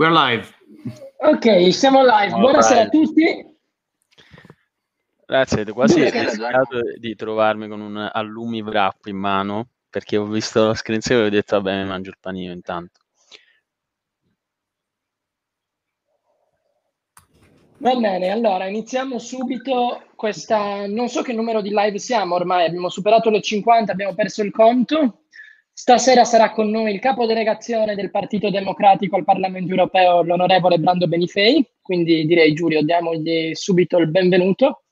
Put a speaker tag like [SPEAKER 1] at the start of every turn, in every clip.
[SPEAKER 1] We're live.
[SPEAKER 2] Ok, siamo live.
[SPEAKER 3] All
[SPEAKER 2] Buonasera
[SPEAKER 3] right.
[SPEAKER 2] a tutti.
[SPEAKER 3] Grazie, quasi rischiato di trovarmi con un allumi wrap in mano perché ho visto lo screen saver e ho detto vabbè mi mangio il panino intanto.
[SPEAKER 2] Va bene, allora iniziamo subito questa. Non so che numero di live siamo ormai, abbiamo superato le 50, abbiamo perso il conto. Stasera sarà con noi il capodelegazione del Partito Democratico al Parlamento Europeo, l'onorevole Brando Benifei. Quindi direi, Giulio, diamogli subito il benvenuto.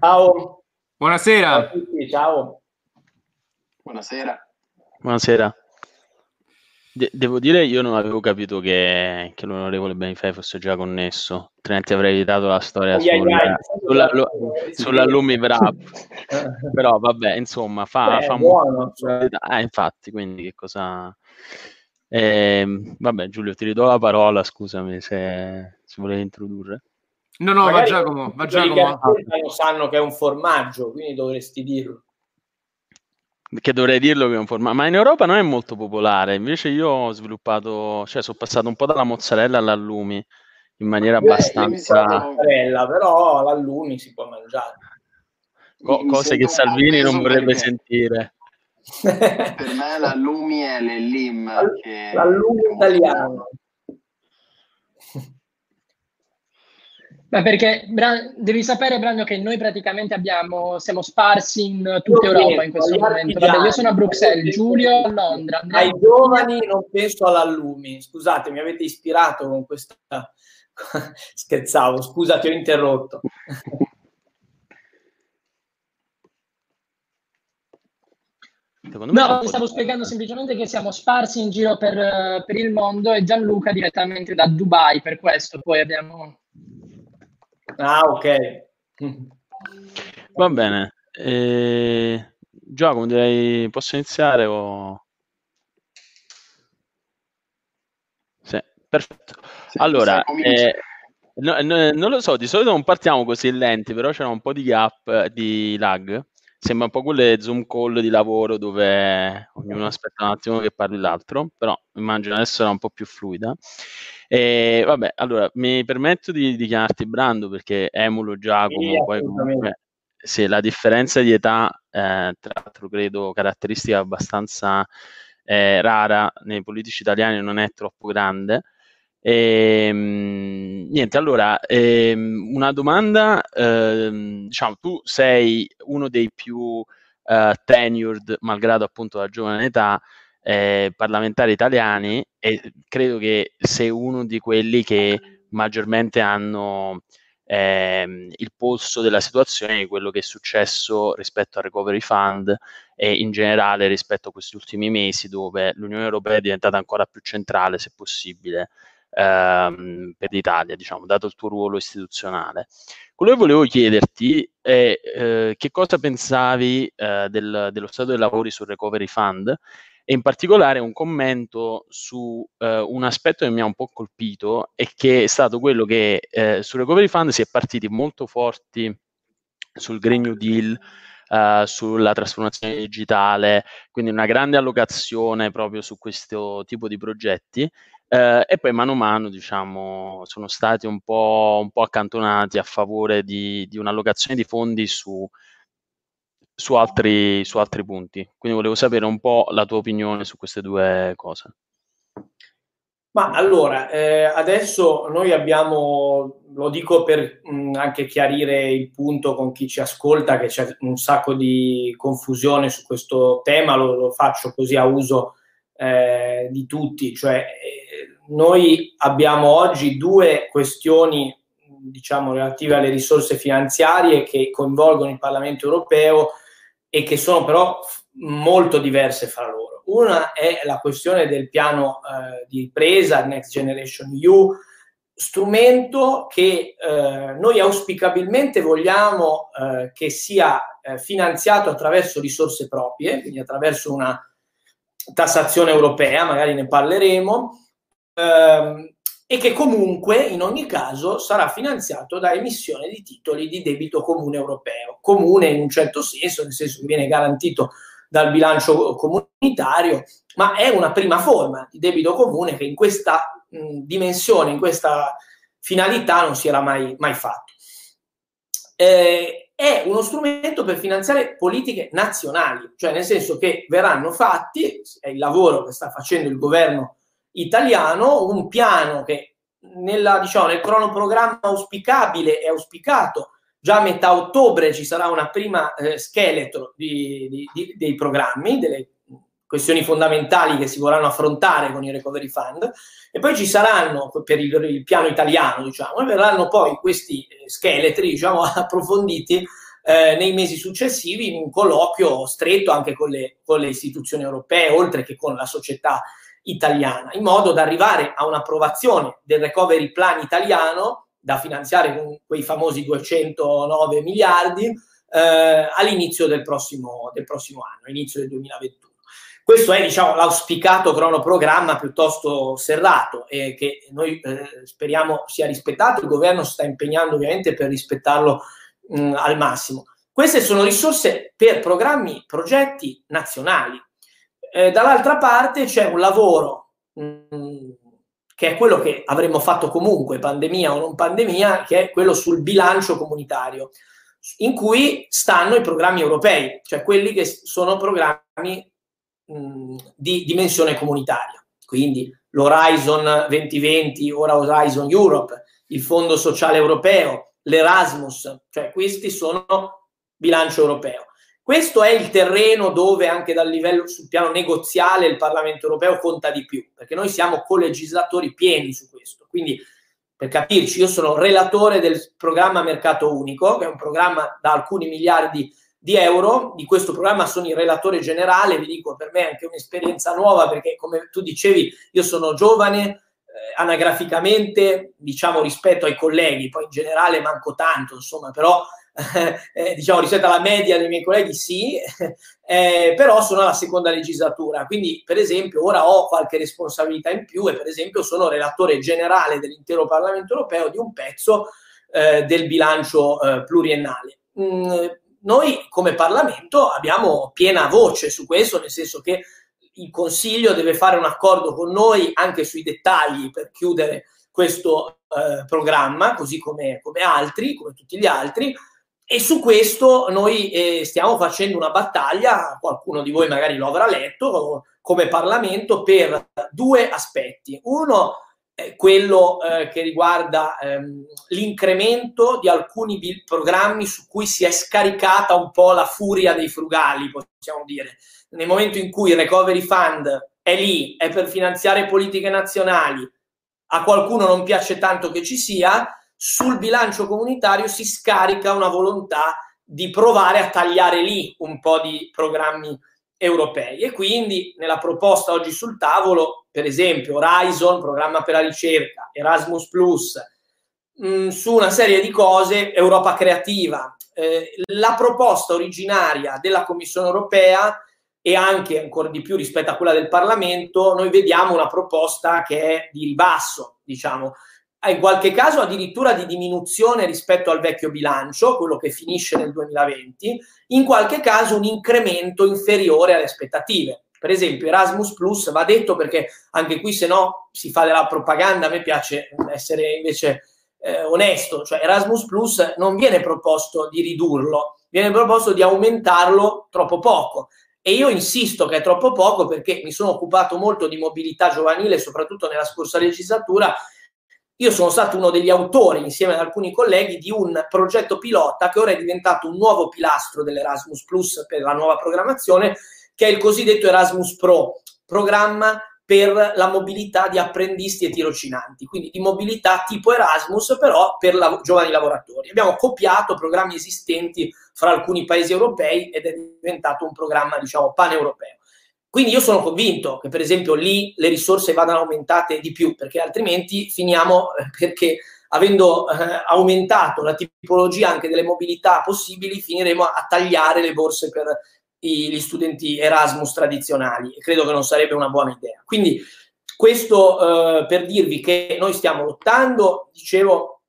[SPEAKER 4] Ciao. Ciao
[SPEAKER 1] Buonasera.
[SPEAKER 4] a tutti, ciao.
[SPEAKER 5] Buonasera.
[SPEAKER 3] Buonasera. De- devo dire, io non avevo capito che, che l'onorevole Benifei fosse già connesso, altrimenti avrei evitato la storia
[SPEAKER 4] ai
[SPEAKER 3] sul,
[SPEAKER 4] ai.
[SPEAKER 3] sulla- lo- sull'allumi wrap. Però vabbè, insomma, fa,
[SPEAKER 4] Beh,
[SPEAKER 3] fa
[SPEAKER 4] buono,
[SPEAKER 3] molto-
[SPEAKER 4] insomma.
[SPEAKER 3] Ah, infatti, quindi che cosa... Ehm, vabbè, Giulio, ti ridò la parola, scusami se, se volevi introdurre.
[SPEAKER 1] No, no, va
[SPEAKER 4] Magari
[SPEAKER 1] Giacomo, va
[SPEAKER 4] quelli che
[SPEAKER 1] Giacomo.
[SPEAKER 4] ascoltano sanno che è un formaggio, quindi dovresti dirlo.
[SPEAKER 3] Che dovrei dirlo che è un formato, ma in Europa non è molto popolare. Invece io ho sviluppato, cioè sono passato un po' dalla mozzarella all'allumi in maniera
[SPEAKER 4] Beh,
[SPEAKER 3] abbastanza...
[SPEAKER 4] Mozzarella, però l'allumi si può mangiare.
[SPEAKER 3] co- cose che Salvini non vorrebbe sentire.
[SPEAKER 5] Per me la Lumi è l'Elim
[SPEAKER 4] L'allumi italiano.
[SPEAKER 2] Ma perché Bra- devi sapere, Brando, che noi praticamente abbiamo, siamo sparsi in tutta
[SPEAKER 4] Io
[SPEAKER 2] Europa in
[SPEAKER 4] penso
[SPEAKER 2] questo
[SPEAKER 4] agli
[SPEAKER 2] momento. Vabbè, io sono a Bruxelles, Giulio a Londra.
[SPEAKER 4] Ai giovani non penso all'allumi. Scusate, mi avete ispirato con questa... Scherzavo, scusa, ti ho interrotto.
[SPEAKER 2] No, stavo spiegando semplicemente che siamo sparsi in giro per, eh, per il mondo e Gianluca direttamente da Dubai, per questo poi abbiamo...
[SPEAKER 4] Ah, ok.
[SPEAKER 3] Va bene. Eh, Giacomo, direi posso iniziare o... Sì, perfetto.
[SPEAKER 5] Sì,
[SPEAKER 3] Allora, eh, no- no- non lo so, di solito non partiamo così lenti, però c'era un po' di gap, eh, di lag. Sembra un po' quelle Zoom call di lavoro dove ognuno aspetta un attimo che parli l'altro, però immagino adesso era un po' più fluida. E vabbè, allora mi permetto di, di chiamarti Brando perché emulo Giacomo,
[SPEAKER 4] Sì,
[SPEAKER 3] poi comunque sì, la differenza di età, eh, tra l'altro credo caratteristica abbastanza eh, rara nei politici italiani, non è troppo grande. Ehm, niente, allora, ehm, una domanda, ehm, diciamo, tu sei uno dei più eh, tenured, malgrado appunto la giovane età, eh, parlamentari italiani e credo che sei uno di quelli che maggiormente hanno ehm, il polso della situazione di quello che è successo rispetto al Recovery Fund e in generale rispetto a questi ultimi mesi dove l'Unione Europea è diventata ancora più centrale, se possibile, ehm, per l'Italia, diciamo, dato il tuo ruolo istituzionale. Quello che volevo chiederti è eh, che cosa pensavi eh, del- dello stato dei lavori sul Recovery Fund e in particolare un commento su eh, un aspetto che mi ha un po' colpito e che è stato quello che eh, sul Recovery Fund si è partiti molto forti sul Green New Deal, eh, sulla trasformazione digitale, quindi una grande allocazione proprio su questo tipo di progetti. Eh, e poi mano a mano, diciamo, sono stati un po', un po' accantonati a favore di, di un'allocazione di fondi su, su altri, su altri punti. Quindi volevo sapere un po' la tua opinione su queste due cose.
[SPEAKER 4] Ma allora, eh, adesso noi abbiamo, lo dico per mh, anche chiarire il punto con chi ci ascolta, che c'è un sacco di confusione su questo tema, lo, lo faccio così a uso eh, di tutti, cioè eh, noi abbiamo oggi due questioni, diciamo, relative alle risorse finanziarie che coinvolgono il Parlamento europeo e che sono però molto diverse fra loro. Una è la questione del piano eh, di ripresa, Next Generation EU, strumento che eh, noi auspicabilmente vogliamo eh, che sia eh, finanziato attraverso risorse proprie, quindi attraverso una tassazione europea, magari ne parleremo, ehm, e che comunque in ogni caso sarà finanziato da emissione di titoli di debito comune europeo, comune in un certo senso, nel senso che viene garantito dal bilancio comunitario, ma è una prima forma di debito comune che in questa mh, dimensione, in questa finalità non si era mai, mai fatto. Eh, è uno strumento per finanziare politiche nazionali, cioè nel senso che verranno fatti, è il lavoro che sta facendo il governo italiano, un piano che nella, diciamo, nel cronoprogramma auspicabile è auspicato. Già a metà ottobre ci sarà una prima eh, scheletro di, di, di, dei programmi, delle questioni fondamentali che si vorranno affrontare con il Recovery Fund. E poi ci saranno per il, il piano italiano, diciamo, e verranno poi questi eh, scheletri, diciamo, approfonditi eh, nei mesi successivi in un colloquio stretto anche con le, con le istituzioni europee, oltre che con la società italiana, in modo da arrivare a un'approvazione del recovery plan italiano da finanziare con quei famosi 209 miliardi eh, all'inizio del prossimo, del prossimo anno, inizio del 2021. Questo è diciamo, l'auspicato cronoprogramma piuttosto serrato e che noi eh, speriamo sia rispettato. Il governo sta impegnando ovviamente per rispettarlo mh, al massimo. Queste sono risorse per programmi, progetti nazionali. Eh, dall'altra parte c'è un lavoro mh, che è quello che avremmo fatto comunque, pandemia o non pandemia, che è quello sul bilancio comunitario, in cui stanno i programmi europei, cioè quelli che sono programmi mh, di dimensione comunitaria. Quindi l'Horizon 2020, ora Horizon Europe, il Fondo Sociale Europeo, l'Erasmus, cioè questi sono bilancio europeo. Questo è il terreno dove anche dal livello sul piano negoziale il Parlamento europeo conta di più, perché noi siamo colegislatori pieni su questo. Quindi, per capirci, io sono relatore del programma Mercato Unico, che è un programma da alcuni miliardi di euro. Di questo programma sono il relatore generale, vi dico, per me è anche un'esperienza nuova, perché come tu dicevi, io sono giovane, eh, anagraficamente, diciamo rispetto ai colleghi, poi in generale manco tanto, insomma, però eh, diciamo rispetto alla media dei miei colleghi sì, eh, però sono alla seconda legislatura, quindi per esempio ora ho qualche responsabilità in più e per esempio sono relatore generale dell'intero Parlamento europeo di un pezzo eh, del bilancio eh, pluriennale. Mm, noi come Parlamento abbiamo piena voce su questo, nel senso che il Consiglio deve fare un accordo con noi anche sui dettagli per chiudere questo eh, programma, così come, come altri, come tutti gli altri, e su questo noi eh, stiamo facendo una battaglia, qualcuno di voi magari lo avrà letto, come Parlamento per due aspetti. Uno è quello eh, che riguarda ehm, l'incremento di alcuni programmi su cui si è scaricata un po' la furia dei frugali, possiamo dire. Nel momento in cui il Recovery Fund è lì, è per finanziare politiche nazionali, a qualcuno non piace tanto che ci sia, sul bilancio comunitario si scarica una volontà di provare a tagliare lì un po' di programmi europei e quindi nella proposta oggi sul tavolo, per esempio Horizon, programma per la ricerca, Erasmus Plus, mh, mm, su una serie di cose, Europa creativa. Eh, la proposta originaria della Commissione europea e anche ancora di più rispetto a quella del Parlamento, noi vediamo una proposta che è di ribasso, diciamo, in qualche caso addirittura di diminuzione rispetto al vecchio bilancio, quello che finisce nel 2020, in qualche caso un incremento inferiore alle aspettative. Per esempio Erasmus Plus va detto perché anche qui se no si fa della propaganda, a me piace essere invece eh, onesto, cioè Erasmus Plus non viene proposto di ridurlo, viene proposto di aumentarlo troppo poco. E io insisto che è troppo poco perché mi sono occupato molto di mobilità giovanile, soprattutto nella scorsa legislatura, io sono stato uno degli autori, insieme ad alcuni colleghi, di un progetto pilota che ora è diventato un nuovo pilastro dell'Erasmus Plus per la nuova programmazione, che è il cosiddetto Erasmus Pro, programma per la mobilità di apprendisti e tirocinanti, quindi di mobilità tipo Erasmus, però per la, giovani lavoratori. Abbiamo copiato programmi esistenti fra alcuni paesi europei ed è diventato un programma, diciamo, paneuropeo. Quindi io sono convinto che per esempio lì le risorse vadano aumentate di più, perché altrimenti finiamo eh, perché avendo eh, aumentato la tipologia anche delle mobilità possibili, finiremo a tagliare le borse per i, gli studenti Erasmus tradizionali credo che non sarebbe una buona idea. Quindi questo eh, per dirvi che noi stiamo lottando, dicevo,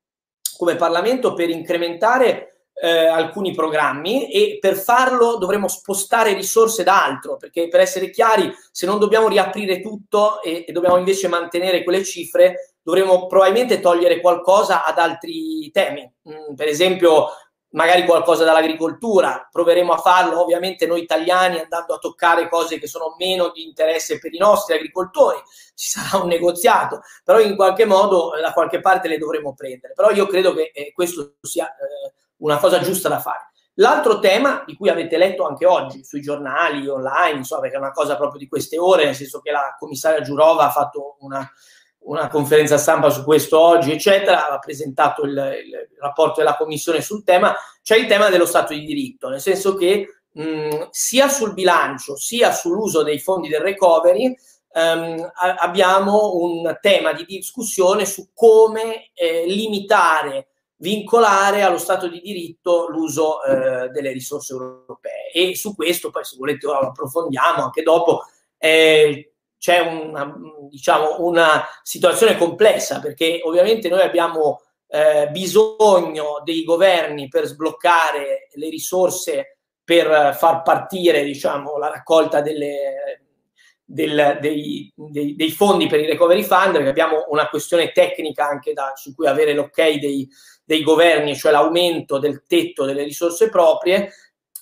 [SPEAKER 4] come Parlamento per incrementare eh, alcuni programmi e per farlo dovremo spostare risorse da altro, perché per essere chiari, se non dobbiamo riaprire tutto e, e dobbiamo invece mantenere quelle cifre, dovremo probabilmente togliere qualcosa ad altri temi. Mm, per esempio, magari qualcosa dall'agricoltura, proveremo a farlo ovviamente noi italiani andando a toccare cose che sono meno di interesse per i nostri agricoltori, ci sarà un negoziato, però in qualche modo da qualche parte le dovremo prendere, però io credo che eh, questo sia eh, una cosa giusta da fare. L'altro tema di cui avete letto anche oggi sui giornali, online, insomma, perché è una cosa proprio di queste ore, nel senso che la commissaria Giurova ha fatto una, una conferenza stampa su questo oggi, eccetera, ha presentato il, il, rapporto della Commissione sul tema, c'è il tema dello Stato di diritto, nel senso che mh, sia sul bilancio sia sull'uso dei fondi del recovery ehm, a, abbiamo un tema di discussione su come eh, limitare, vincolare allo Stato di diritto l'uso eh, delle risorse europee. E su questo, poi se volete lo approfondiamo anche dopo, eh, c'è una, diciamo, una situazione complessa perché ovviamente noi abbiamo eh, bisogno dei governi per sbloccare le risorse per far partire diciamo, la raccolta delle, del, dei, dei, dei, fondi per i recovery fund, perché abbiamo una questione tecnica anche da, su cui avere l'ok dei, dei governi, cioè l'aumento del tetto delle risorse proprie,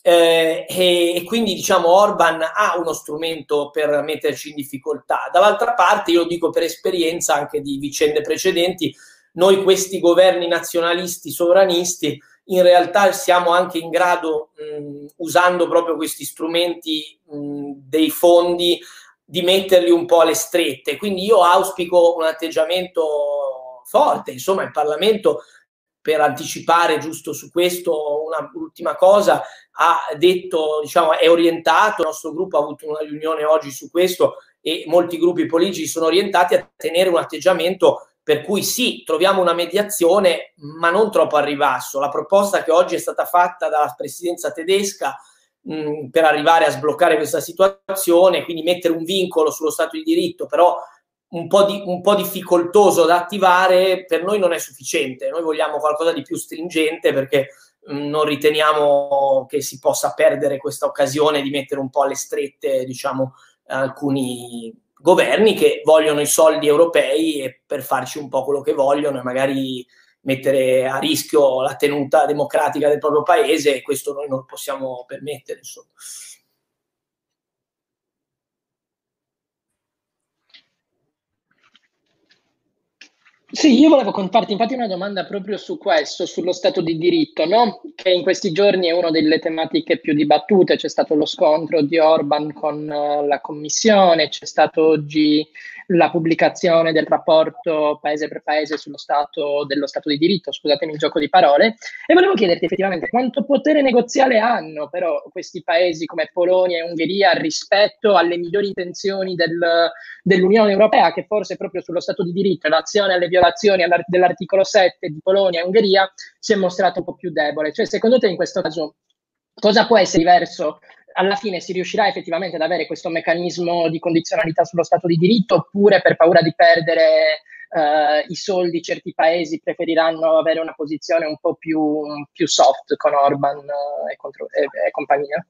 [SPEAKER 4] eh, e, e, quindi diciamo Orban ha uno strumento per metterci in difficoltà. Dall'altra parte io dico per esperienza anche di vicende precedenti, noi questi governi nazionalisti sovranisti in realtà siamo anche in grado, mh, usando proprio questi strumenti mh, dei fondi, di metterli un po' alle strette. Quindi io auspico un atteggiamento forte, insomma il Parlamento per anticipare giusto su questo una ultima cosa, ha detto, diciamo, è orientato, il nostro gruppo ha avuto una riunione oggi su questo e molti gruppi politici sono orientati a tenere un atteggiamento per cui sì, troviamo una mediazione, ma non troppo al ribasso. La proposta che oggi è stata fatta dalla presidenza tedesca mh, per arrivare a sbloccare questa situazione, quindi mettere un vincolo sullo Stato di diritto, però un po, di, un po' difficoltoso da attivare, per noi non è sufficiente. Noi vogliamo qualcosa di più stringente perché mh, non riteniamo che si possa perdere questa occasione di mettere un po' alle strette, diciamo, alcuni governi che vogliono i soldi europei e per farci un po' quello che vogliono e magari mettere a rischio la tenuta democratica del proprio paese e questo noi non possiamo permettere. Insomma.
[SPEAKER 2] Sì, io volevo farti infatti una domanda proprio su questo, sullo Stato di diritto, no? che in questi giorni è una delle tematiche più dibattute, c'è stato lo scontro di Orban con uh, la Commissione, c'è stato oggi la pubblicazione del rapporto paese per paese sullo stato, dello Stato di diritto, scusatemi il gioco di parole, e volevo chiederti effettivamente quanto potere negoziale hanno però questi paesi come Polonia e Ungheria rispetto alle migliori intenzioni del, dell'Unione Europea, che forse proprio sullo Stato di diritto, in relazione alle violazioni dell'articolo 7 di Polonia e Ungheria, si è mostrato un po' più debole. Cioè, secondo te in questo caso cosa può essere diverso alla fine si riuscirà effettivamente ad avere questo meccanismo di condizionalità sullo Stato di diritto oppure per paura di perdere uh, i soldi certi paesi preferiranno avere una posizione un po' più, più soft con Orban uh, e, contro, e, e compagnia?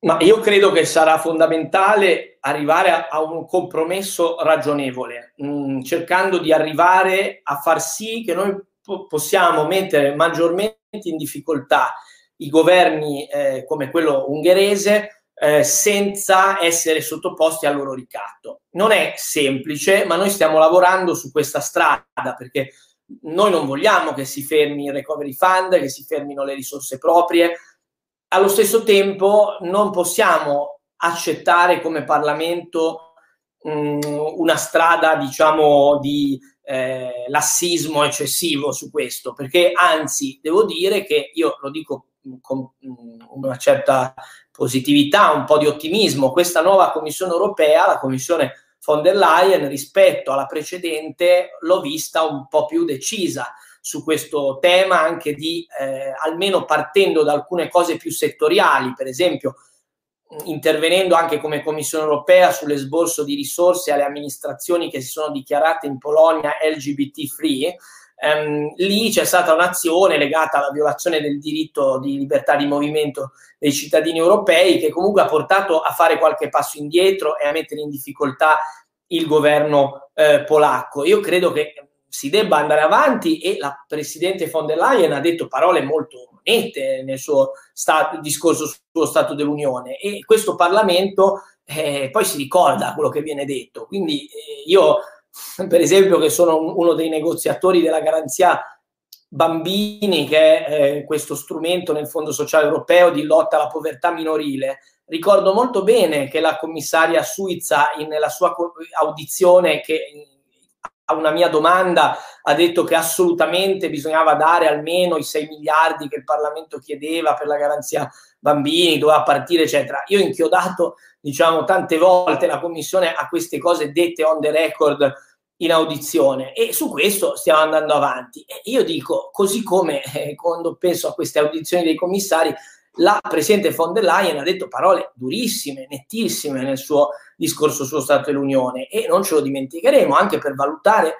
[SPEAKER 4] Ma io credo che sarà fondamentale arrivare a, a un compromesso ragionevole, mh, mm, cercando di arrivare a far sì che noi po- possiamo mettere maggiormente in difficoltà i governi eh, come quello ungherese eh, senza essere sottoposti al loro ricatto. Non è semplice, ma noi stiamo lavorando su questa strada perché noi non vogliamo che si fermi il recovery fund, che si fermino le risorse proprie. Allo stesso tempo non possiamo accettare come Parlamento mh, mm, una strada, diciamo, di eh, lassismo eccessivo su questo, perché anzi devo dire che io lo dico con una certa positività, un po' di ottimismo. Questa nuova Commissione europea, la Commissione von der Leyen, rispetto alla precedente, l'ho vista un po' più decisa su questo tema, anche di, eh, almeno partendo da alcune cose più settoriali, per esempio intervenendo anche come Commissione europea sull'esborso di risorse alle amministrazioni che si sono dichiarate in Polonia LGBT free, ehm, lì c'è stata un'azione legata alla violazione del diritto di libertà di movimento dei cittadini europei che comunque ha portato a fare qualche passo indietro e a mettere in difficoltà il governo eh, polacco. Io credo che si debba andare avanti e la Presidente von der Leyen ha detto parole molto nette nel suo stato, discorso sullo Stato dell'Unione e questo Parlamento eh, poi si ricorda quello che viene detto. Quindi eh, io, per esempio, che sono uno dei negoziatori della garanzia bambini, che è eh, questo strumento nel Fondo Sociale Europeo di lotta alla povertà minorile, ricordo molto bene che la commissaria Suiza, nella sua audizione che a una mia domanda ha detto che assolutamente bisognava dare almeno i 6 miliardi che il Parlamento chiedeva per la garanzia bambini, doveva partire, eccetera. Io ho inchiodato, diciamo, tante volte la Commissione a queste cose dette on the record in audizione e su questo stiamo andando avanti. E io dico, così come eh, quando penso a queste audizioni dei commissari, la Presidente von der Leyen ha detto parole durissime, nettissime nel suo discorso sullo Stato dell'Unione e non ce lo dimenticheremo anche per valutare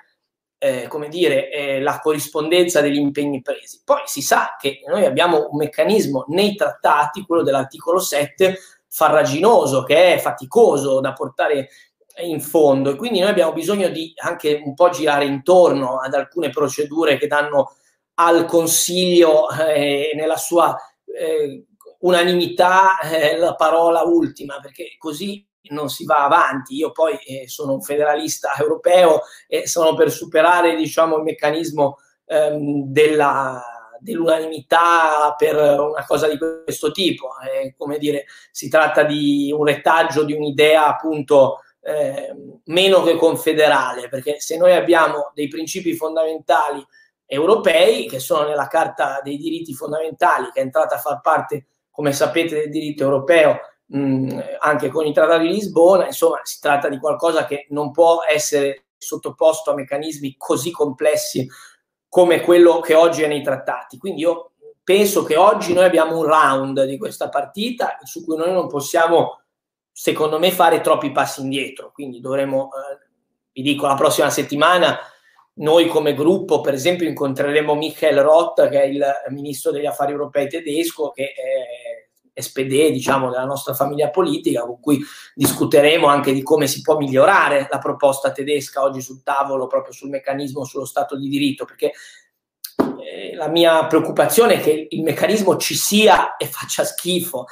[SPEAKER 4] eh, come dire, eh, la corrispondenza degli impegni presi. Poi si sa che noi abbiamo un meccanismo nei trattati, quello dell'articolo 7, farraginoso, che è faticoso da portare in fondo e quindi noi abbiamo bisogno di anche un po' girare intorno ad alcune procedure che danno al Consiglio eh, nella sua eh, unanimità eh, la parola ultima, perché così non si va avanti. Io poi eh, sono un federalista europeo e sono per superare diciamo, il meccanismo ehm, della, dell'unanimità per una cosa di questo tipo. Eh, come dire, si tratta di un retaggio di un'idea appunto eh, meno che confederale, perché se noi abbiamo dei principi fondamentali europei che sono nella Carta dei diritti fondamentali, che è entrata a far parte, come sapete, del diritto europeo, mh, anche con il Trattato di Lisbona, insomma, si tratta di qualcosa che non può essere sottoposto a meccanismi così complessi come quello che oggi è nei trattati. Quindi io penso che oggi noi abbiamo un round di questa partita su cui noi non possiamo, secondo me, fare troppi passi indietro. Quindi dovremo, eh, vi dico, la prossima settimana noi come gruppo, per esempio, incontreremo Michael Roth, che è il ministro degli affari europei tedesco, che è SPD, diciamo, della nostra famiglia politica, con cui discuteremo anche di come si può migliorare la proposta tedesca oggi sul tavolo, proprio sul meccanismo sullo Stato di diritto, perché eh, la mia preoccupazione è che il meccanismo ci sia e faccia schifo,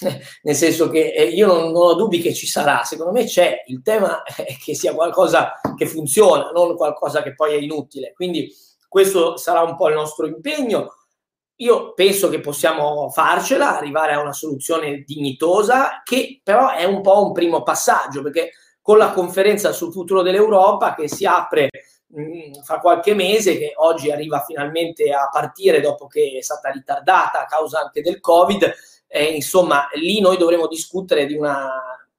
[SPEAKER 4] nel senso che eh, io non, non, ho dubbi che ci sarà, secondo me c'è, il tema è che sia qualcosa che funziona, non qualcosa che poi è inutile, quindi questo sarà un po' il nostro impegno. Io penso che possiamo farcela, arrivare a una soluzione dignitosa, che però è un po' un primo passaggio, perché con la conferenza sul futuro dell'Europa che si apre mh, fra qualche mese, che oggi arriva finalmente a partire dopo che è stata ritardata a causa anche del Covid, eh, insomma, lì noi dovremo discutere di una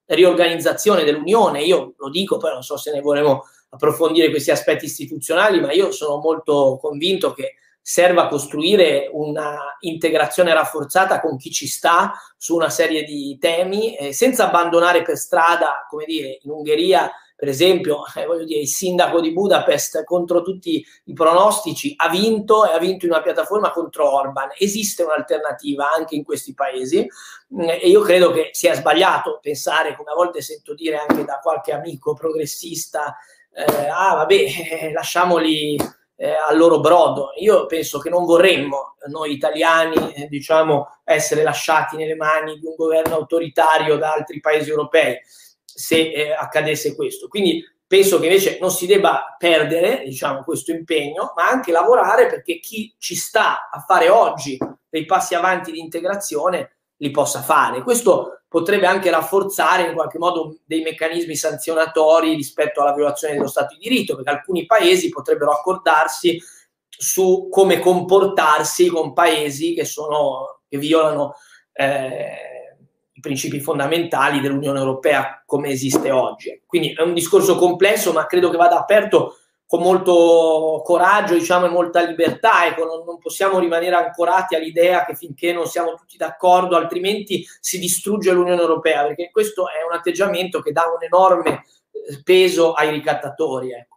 [SPEAKER 4] riorganizzazione dell'Unione. Io lo dico, poi non so se ne vorremmo approfondire questi aspetti istituzionali, ma io sono molto convinto che serva costruire una integrazione rafforzata con chi ci sta su una serie di temi, eh, senza abbandonare per strada, come dire, in Ungheria per esempio, eh, voglio dire, il sindaco di Budapest contro tutti i pronostici ha vinto e ha vinto in una piattaforma contro Orban. Esiste un'alternativa anche in questi paesi mh, mm, e io credo che sia sbagliato pensare, come a volte sento dire anche da qualche amico progressista, eh, ah vabbè, eh, lasciamoli eh, al loro brodo. Io penso che non vorremmo noi italiani, eh, diciamo, essere lasciati nelle mani di un governo autoritario da altri paesi europei se eh, accadesse questo. Quindi penso che invece non si debba perdere diciamo, questo impegno, ma anche lavorare perché chi ci sta a fare oggi dei passi avanti di integrazione li possa fare. Questo potrebbe anche rafforzare in qualche modo dei meccanismi sanzionatori rispetto alla violazione dello Stato di diritto, perché alcuni paesi potrebbero accordarsi su come comportarsi con paesi che, sono, che violano eh, i principi fondamentali dell'Unione Europea come esiste oggi. Quindi è un discorso complesso, ma credo che vada aperto con molto coraggio diciamo, e molta libertà. Ecco, non, non, possiamo rimanere ancorati all'idea che finché non siamo tutti d'accordo, altrimenti si distrugge l'Unione Europea, perché questo è un atteggiamento che dà un enorme eh, peso ai ricattatori. Ecco.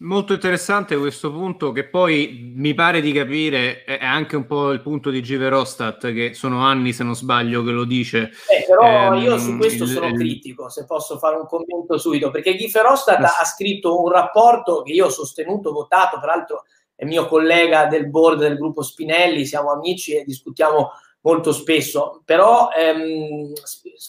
[SPEAKER 1] Molto interessante questo punto che poi mi pare di capire è anche un po' il punto di Giverostat che sono anni se non sbaglio che lo dice.
[SPEAKER 4] Eh, però ehm, io su questo il, sono il... critico, se posso fare un commento subito, perché Giverostat ha scritto un rapporto che io ho sostenuto, votato, peraltro è mio collega del board del gruppo Spinelli, siamo amici e discutiamo molto spesso, però ehm,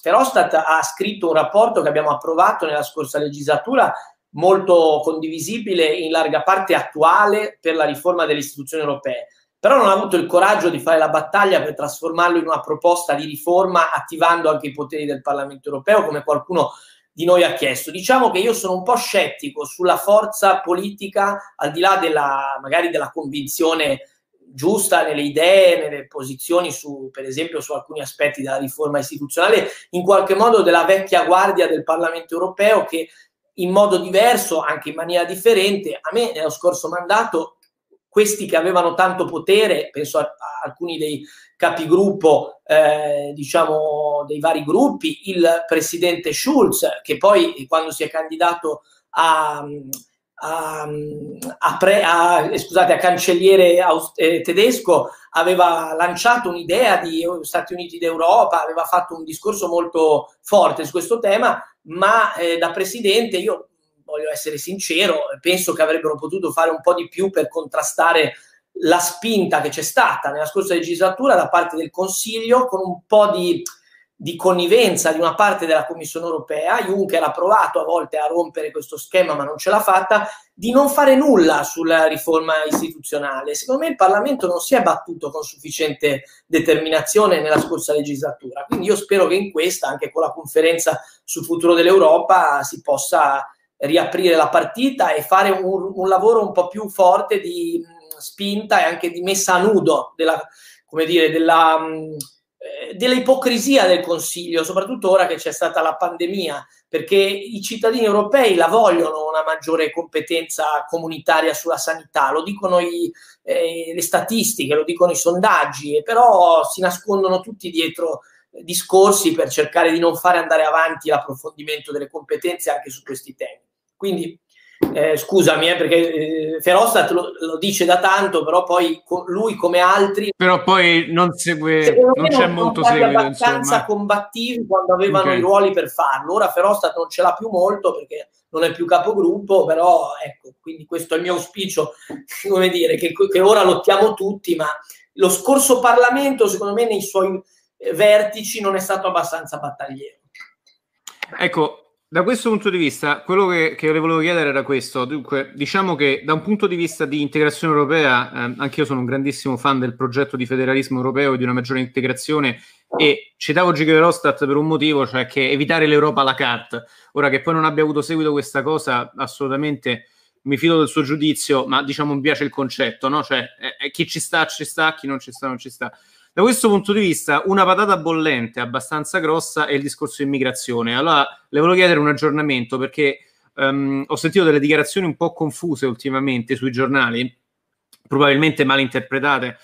[SPEAKER 4] Verhofstadt ha scritto un rapporto che abbiamo approvato nella scorsa legislatura molto condivisibile, in larga parte attuale per la riforma delle istituzioni europee, però non ha avuto il coraggio di fare la battaglia per trasformarlo in una proposta di riforma attivando anche i poteri del Parlamento europeo, come qualcuno di noi ha chiesto. Diciamo che io sono un po' scettico sulla forza politica, al di là della, magari della convinzione giusta nelle idee, nelle posizioni su, per esempio, su alcuni aspetti della riforma istituzionale, in qualche modo della vecchia guardia del Parlamento europeo che in modo diverso, anche in maniera differente. A me nello scorso mandato questi che avevano tanto potere, penso a, a alcuni dei capigruppo, eh, diciamo, dei vari gruppi, il presidente Schulz, che poi quando si è candidato a, a, a, pre, a, scusate, cancelliere eh, tedesco aveva lanciato un'idea di Stati Uniti d'Europa, aveva fatto un discorso molto forte su questo tema, ma eh, da presidente io voglio essere sincero, penso che avrebbero potuto fare un po' di più per contrastare la spinta che c'è stata nella scorsa legislatura da parte del Consiglio con un po' di di connivenza di una parte della Commissione europea, Juncker ha provato a volte a rompere questo schema ma non ce l'ha fatta, di non fare nulla sulla riforma istituzionale. Secondo me il Parlamento non si è battuto con sufficiente determinazione nella scorsa legislatura, quindi io spero che in questa, anche con la conferenza sul futuro dell'Europa, si possa riaprire la partita e fare un, un lavoro un po' più forte di mh, spinta e anche di messa a nudo della, come dire, della... Mh, dell'ipocrisia del Consiglio, soprattutto ora che c'è stata la pandemia, perché i cittadini europei la vogliono una maggiore competenza comunitaria sulla sanità, lo dicono i, eh, le statistiche, lo dicono i sondaggi, però si nascondono tutti dietro discorsi per cercare di non fare andare avanti l'approfondimento delle competenze anche su questi temi. Quindi eh, scusami, eh, perché eh, Ferostat lo, lo, dice da tanto, però poi co- lui come altri...
[SPEAKER 1] Però poi non segue, non c'è non molto seguito. abbastanza insomma.
[SPEAKER 4] combattivi quando avevano okay. i ruoli per farlo. Ora Ferostat non ce l'ha più molto perché non è più capogruppo, però ecco, quindi questo è il mio auspicio, come dire, che, che ora lottiamo tutti, ma lo scorso Parlamento, secondo me, nei suoi vertici non è stato abbastanza battagliero.
[SPEAKER 1] Ecco, da questo punto di vista, quello che, che le volevo chiedere era questo. Dunque, diciamo che da un punto di vista di integrazione europea, eh, anche sono un grandissimo fan del progetto di federalismo europeo e di una maggiore integrazione e citavo Giga Verhofstadt per un motivo, cioè che evitare l'Europa alla carte. Ora che poi non abbia avuto seguito questa cosa, assolutamente mi fido del suo giudizio, ma diciamo mi piace il concetto, no? Cioè, eh, chi ci sta, ci sta, chi non ci sta, non ci sta. Da questo punto di vista, una patata bollente abbastanza grossa è il discorso di immigrazione. Allora, le volevo chiedere un aggiornamento perché um, ho sentito delle dichiarazioni un po' confuse ultimamente sui giornali, probabilmente mal interpretate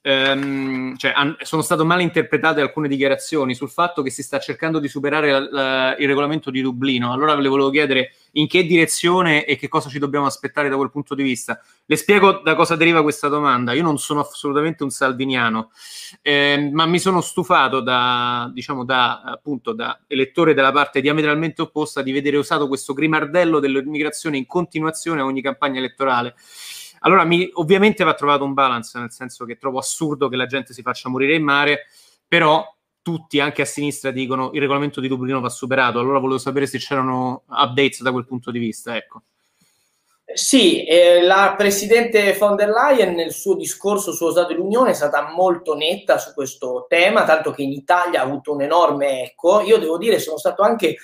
[SPEAKER 1] ehm, cioè, an- sono state mal interpretate alcune dichiarazioni sul fatto che si sta cercando di superare la, la, il regolamento di Dublino. Allora le volevo chiedere in che direzione e che cosa ci dobbiamo aspettare da quel punto di vista. Le spiego da cosa deriva questa domanda. Io non sono assolutamente un salviniano, eh, ma mi sono stufato da, diciamo, da, appunto, da elettore della parte diametralmente opposta di vedere usato questo grimardello dell'immigrazione in continuazione a ogni campagna elettorale. Allora, mi, ovviamente va trovato un balance, nel senso che trovo assurdo che la gente si faccia morire in mare, però tutti, anche a sinistra, dicono il regolamento di Dublino va superato. Allora volevo sapere se c'erano updates da quel punto di vista. Ecco.
[SPEAKER 4] Sì, eh, la Presidente von der Leyen nel suo discorso sullo Stato dell'Unione è stata molto netta su questo tema, tanto che in Italia ha avuto un enorme eco. Io devo dire, sono stato anche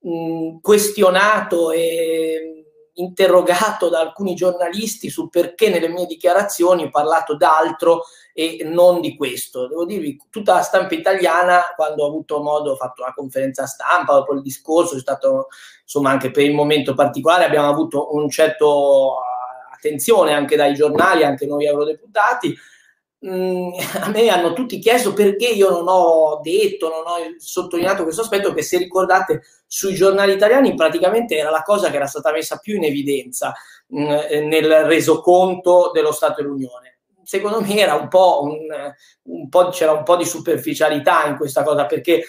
[SPEAKER 4] mh, questionato e interrogato da alcuni giornalisti su perché nelle mie dichiarazioni ho parlato d'altro e non di questo. Devo dirvi, tutta la stampa italiana, quando ho avuto modo, ho fatto una conferenza stampa, dopo il discorso, è stato insomma anche per il momento particolare, abbiamo avuto un certo eh, attenzione anche dai giornali, anche noi eurodeputati, a me hanno tutti chiesto perché io non ho detto, non ho sottolineato questo aspetto che se ricordate sui giornali italiani praticamente era la cosa che era stata messa più in evidenza. mh, nel resoconto dello Stato dell'Unione. Secondo me un po', un, un po', c'era un po' di superficialità in questa cosa perché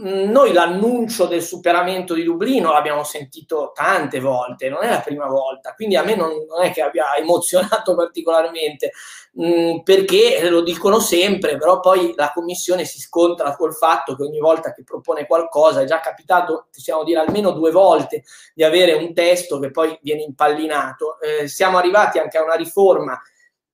[SPEAKER 4] noi l'annuncio del superamento di Dublino l'abbiamo sentito tante volte, non è la prima volta, quindi a me non, non è che abbia emozionato particolarmente, mh, perché lo dicono sempre, però poi la Commissione si scontra col fatto che ogni volta che propone qualcosa, è già capitato, possiamo dire almeno due volte, di avere un testo che poi viene impallinato. Eh, siamo arrivati anche a una riforma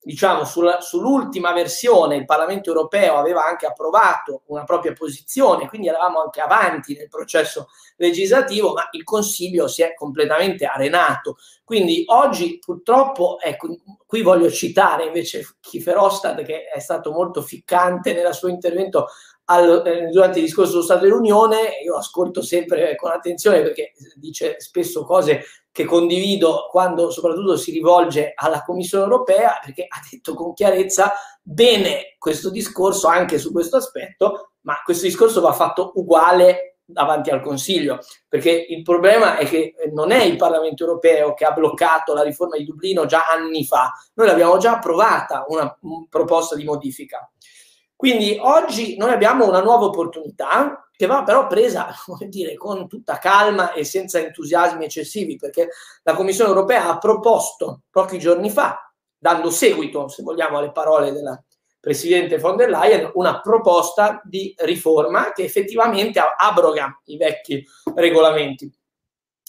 [SPEAKER 4] diciamo, sulla, sull'ultima versione il Parlamento europeo aveva anche approvato una propria posizione, quindi eravamo anche avanti nel processo legislativo, ma il Consiglio si è completamente arenato. Quindi oggi purtroppo, ecco, qui voglio citare invece Kiefer Hostad che è stato molto ficcante nel suo intervento al, eh, durante il discorso sullo Stato dell'Unione, io ascolto sempre con attenzione perché dice spesso cose che condivido quando soprattutto si rivolge alla Commissione europea, perché ha detto con chiarezza bene questo discorso anche su questo aspetto, ma questo discorso va fatto uguale davanti al Consiglio, perché il problema è che non è il Parlamento europeo che ha bloccato la riforma di Dublino già anni fa, noi l'abbiamo già approvata una, una proposta di modifica. Quindi oggi noi abbiamo una nuova opportunità che va però presa dire, con tutta calma e senza entusiasmi eccessivi, perché la Commissione europea ha proposto pochi giorni fa, dando seguito, se vogliamo, alle parole della Presidente von der Leyen, una proposta di riforma che effettivamente abroga i vecchi regolamenti.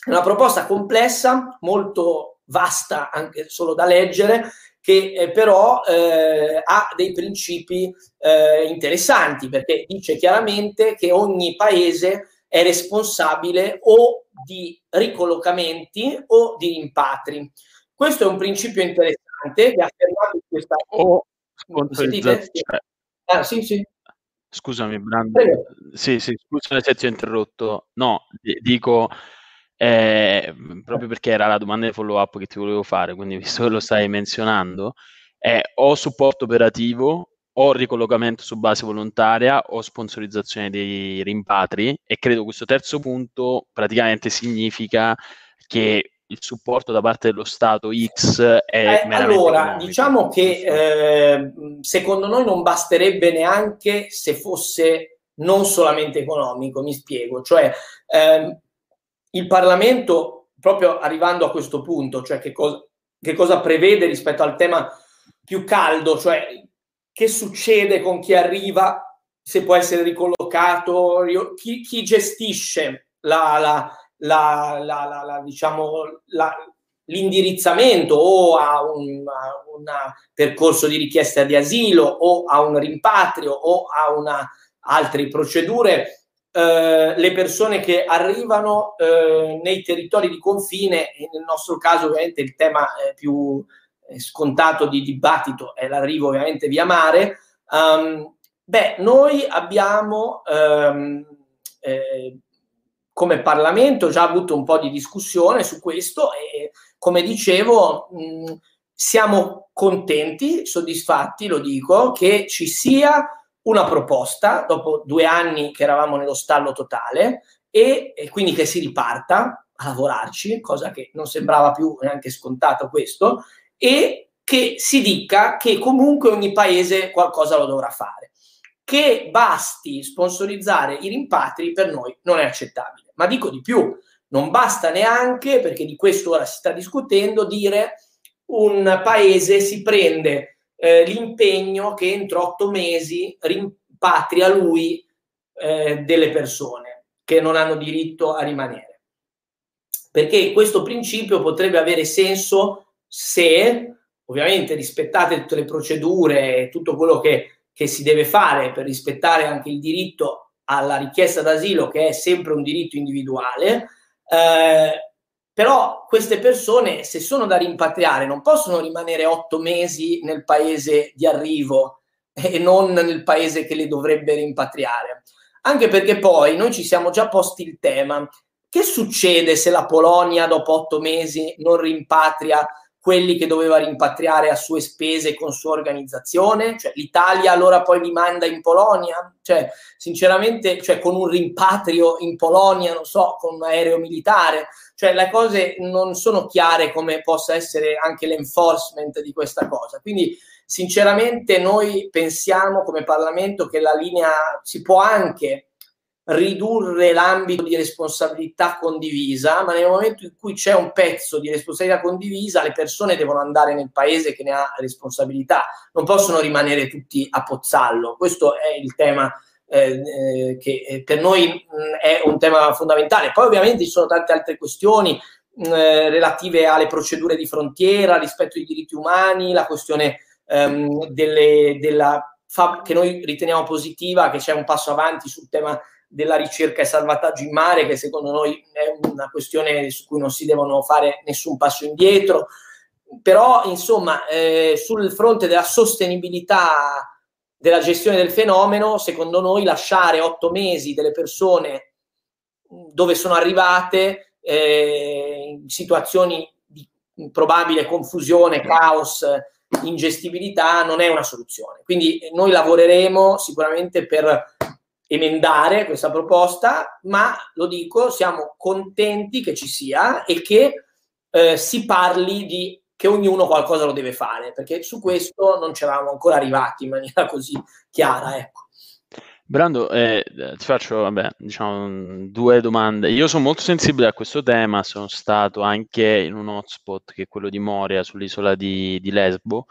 [SPEAKER 4] Una proposta complessa, molto vasta anche solo da leggere, che eh, però eh, ha dei principi eh, interessanti perché dice chiaramente che ogni paese è responsabile o di ricollocamenti o di rimpatri. Questo è un principio interessante che ha affermato questa...
[SPEAKER 3] O sponsorizzazione. Ah, sì, sì. Scusami, Brando. Sì, sì, scusa se ti ho interrotto. No, dico eh, proprio perché era la domanda di follow up che ti volevo fare, quindi visto che lo stai menzionando, è o supporto operativo o ricollocamento su base volontaria o sponsorizzazione dei rimpatri e credo questo terzo punto praticamente significa che il supporto da parte dello Stato X è
[SPEAKER 4] eh, allora economico. diciamo che eh, secondo noi non basterebbe neanche se fosse non solamente economico mi spiego cioè eh, il Parlamento, proprio arrivando a questo punto, cioè che cosa, che cosa prevede rispetto al tema più caldo, cioè che succede con chi arriva, se può essere ricollocato, chi, chi gestisce la, la, la, la diciamo, l'indirizzamento o a un a percorso di richiesta di asilo o a un rimpatrio o a una, altre procedure eh, le persone che arrivano eh, nei territori di confine, e nel nostro caso ovviamente il tema eh, più scontato di dibattito è l'arrivo ovviamente via mare, um, beh, noi abbiamo um, come Parlamento già avuto un po' di discussione su questo e come dicevo mh, siamo contenti, soddisfatti, lo dico, che ci sia una proposta dopo due anni che eravamo nello stallo totale e, e, quindi che si riparta a lavorarci, cosa che non sembrava più neanche scontato questo, e che si dica che comunque ogni paese qualcosa lo dovrà fare. Che basti sponsorizzare i rimpatri per noi non è accettabile. Ma dico di più, non basta neanche, perché di questo ora si sta discutendo, dire un paese si prende eh, l'impegno che entro otto mesi rimpatria lui eh, delle persone che non hanno diritto a rimanere. Perché questo principio potrebbe avere senso se, ovviamente, rispettate tutte le procedure e tutto quello che, che si deve fare per rispettare anche il diritto alla richiesta d'asilo, che è sempre un diritto individuale, eh, però queste persone, se sono da rimpatriare, non possono rimanere otto mesi nel paese di arrivo e non nel paese che le dovrebbe rimpatriare. Anche perché poi noi ci siamo già posti il tema, che succede se la Polonia dopo otto mesi non rimpatria quelli che doveva rimpatriare a sue spese con sua organizzazione? Cioè, L'Italia allora poi li manda in Polonia? Cioè, sinceramente, cioè, con un rimpatrio in Polonia, non so, con un aereo militare? Cioè, le cose non sono chiare come possa essere anche l'enforcement di questa cosa. Quindi, sinceramente, noi pensiamo come Parlamento che la linea si può anche ridurre l'ambito di responsabilità condivisa, ma nel momento in cui c'è un pezzo di responsabilità condivisa, le persone devono andare nel paese che ne ha responsabilità, non possono rimanere tutti a Pozzallo. Questo è il tema eh, eh che eh, per noi mh, è un tema fondamentale. Poi ovviamente ci sono tante altre questioni mh, eh, relative alle procedure di frontiera, rispetto ai diritti umani, la questione ehm, delle, della, che noi riteniamo positiva, che c'è un passo avanti sul tema della ricerca e salvataggio in mare, che secondo noi è una questione su cui non si devono fare nessun passo indietro. Però, insomma, eh, sul fronte della sostenibilità della gestione del fenomeno, secondo noi lasciare otto mesi delle persone dove sono arrivate eh, in situazioni di probabile confusione, caos, ingestibilità non è una soluzione. Quindi noi lavoreremo sicuramente per emendare questa proposta, ma lo dico, siamo contenti che ci sia e che eh, si parli di che ognuno qualcosa lo deve fare, perché su questo non ci eravamo ancora arrivati in maniera così chiara. Ecco.
[SPEAKER 3] Brando, eh, ti faccio vabbè, diciamo, due domande. Io sono molto sensibile a questo tema, sono stato anche in un hotspot che è quello di Moria, sull'isola di, di Lesbo,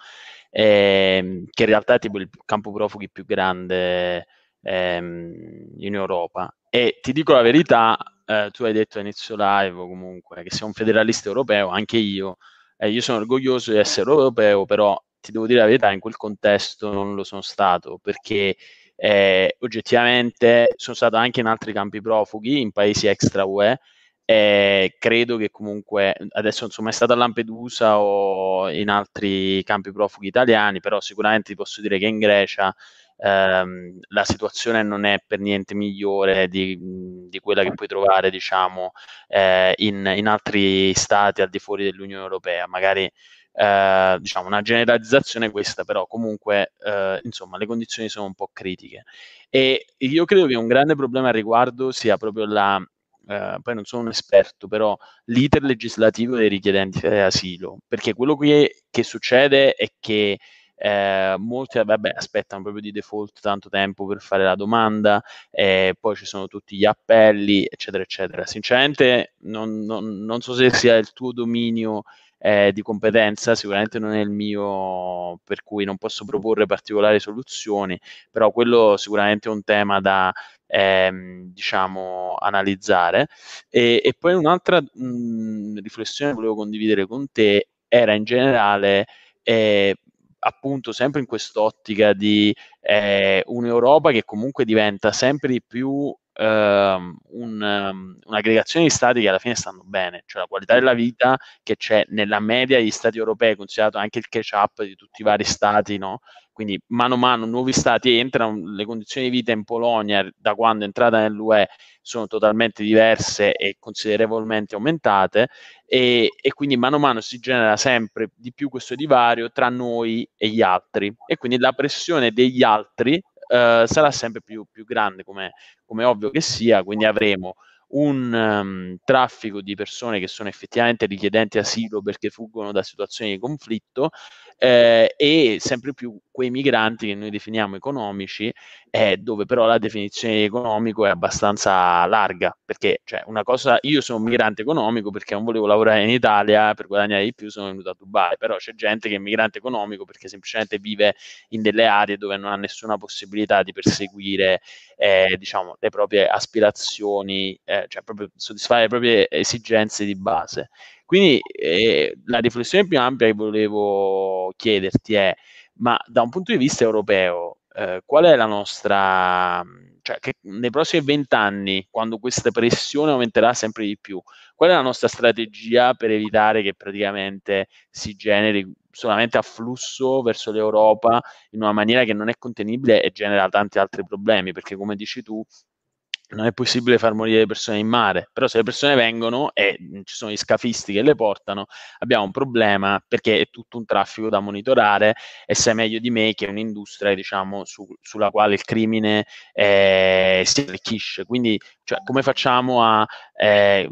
[SPEAKER 3] eh, che in realtà è tipo il campo profughi più grande ehm, in Europa. E ti dico la verità, eh, tu hai detto a inizio live comunque che sei un federalista europeo, anche io, eh, io sono orgoglioso di essere europeo, però ti devo dire la verità, in quel contesto non lo sono stato perché eh, oggettivamente sono stato anche in altri campi profughi, in paesi extra UE, e credo che comunque adesso non sono mai stato a Lampedusa o in altri campi profughi italiani, però sicuramente ti posso dire che in Grecia ehm, la situazione non è per niente migliore di, di quella che puoi trovare, diciamo, eh, in, in, altri stati al di fuori dell'Unione Europea. Magari eh, diciamo una generalizzazione questa, però comunque eh, insomma le condizioni sono un po' critiche. E io credo che un grande problema al riguardo sia proprio la, Uh, poi non sono un esperto, però l'iter legislativo dei richiedenti asilo, perché quello che, che succede è che eh, molti vabbè, aspettano proprio di default tanto tempo per fare la domanda, eh, poi ci sono tutti gli appelli, eccetera, eccetera. Sinceramente non, non, non so se sia il tuo dominio eh, di competenza, sicuramente non è il mio, per cui non posso proporre particolari soluzioni, però quello sicuramente è un tema da ehm, diciamo analizzare. E, e poi un'altra mh, riflessione che volevo condividere con te era in generale eh, appunto sempre in quest'ottica di eh, un'Europa che comunque diventa sempre di più ehm, un, um, un'aggregazione di stati che alla fine stanno bene, cioè la qualità della vita che c'è nella media degli stati europei, considerato anche il catch-up di tutti i vari stati, no? Quindi mano a mano nuovi stati entrano, le condizioni di vita in Polonia da quando è entrata nell'UE sono totalmente diverse e considerevolmente aumentate e, e, quindi mano a mano si genera sempre di più questo divario tra noi e gli altri. E quindi la pressione degli altri eh, sarà sempre più, più grande come, come ovvio che sia, quindi avremo un um, traffico di persone che sono effettivamente richiedenti asilo perché fuggono da situazioni di conflitto eh, e sempre più quei migranti che noi definiamo economici, eh, dove però la definizione di economico è abbastanza larga, perché cioè, una cosa, io sono un migrante economico perché non volevo lavorare in Italia per guadagnare di più, sono venuto a Dubai, però c'è gente che è migrante economico perché semplicemente vive in delle aree dove non ha nessuna possibilità di perseguire eh, diciamo, le proprie aspirazioni, eh, cioè proprio soddisfare le proprie esigenze di base. Quindi eh, la riflessione più ampia che volevo chiederti è, ma da un punto di vista europeo, eh, qual è la nostra, cioè che nei prossimi vent'anni, quando questa pressione aumenterà sempre di più, qual è la nostra strategia per evitare che praticamente si generi solamente afflusso verso l'Europa in una maniera che non è contenibile e genera tanti altri problemi? Perché come dici tu, non è possibile far morire le persone in mare, però se le persone vengono e ci sono gli scafisti che le portano, abbiamo un problema perché è tutto un traffico da monitorare e sai meglio di me che è un'industria diciamo, su, sulla quale il crimine eh, si arricchisce. Quindi cioè, come facciamo a, eh,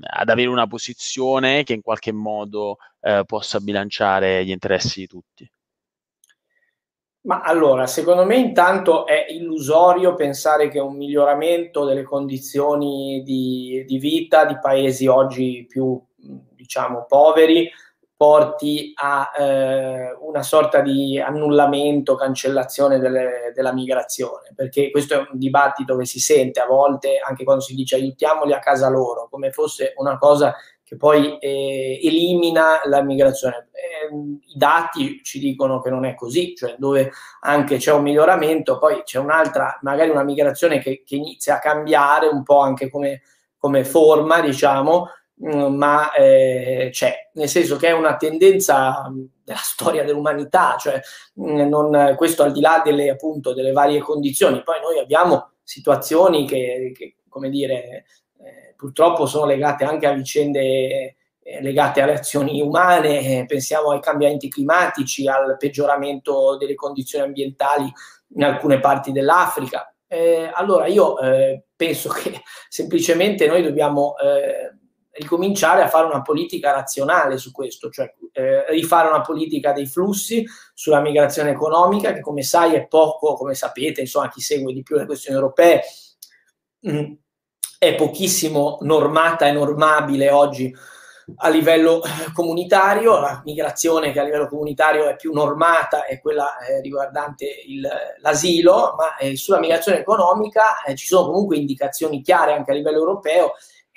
[SPEAKER 3] ad avere una posizione che in qualche modo eh, possa bilanciare gli interessi di tutti?
[SPEAKER 4] Ma allora, secondo me intanto è illusorio pensare che un miglioramento delle condizioni di, di vita di paesi oggi più, diciamo, poveri porti a eh, una sorta di annullamento, cancellazione delle, della migrazione, perché questo è un dibattito che si sente a volte anche quando si dice aiutiamoli a casa loro, come fosse una cosa che poi eh, elimina la migrazione. Eh, I dati ci dicono che non è così, cioè dove anche c'è un miglioramento, poi c'è un'altra, magari una migrazione che, che inizia a cambiare un po' anche come, come forma, diciamo, mm, ma eh, c'è, nel senso che è una tendenza della storia dell'umanità, cioè mm, non, questo al di là delle, appunto, delle varie condizioni. Poi noi abbiamo situazioni che, che come dire, purtroppo sono legate anche a vicende eh, legate alle azioni umane, eh, pensiamo ai cambiamenti climatici, al peggioramento delle condizioni ambientali in alcune parti dell'Africa. Eh, allora io eh, penso che semplicemente noi dobbiamo eh, ricominciare a fare una politica razionale su questo, cioè eh, rifare una politica dei flussi sulla migrazione economica, che come sai è poco, come sapete, insomma chi segue di più le questioni europee, mh, mm, è pochissimo normata e normabile oggi a livello eh, comunitario, la migrazione che a livello comunitario è più normata è quella eh, riguardante il, l'asilo, ma eh, sulla migrazione economica eh, ci sono comunque indicazioni chiare anche a livello europeo.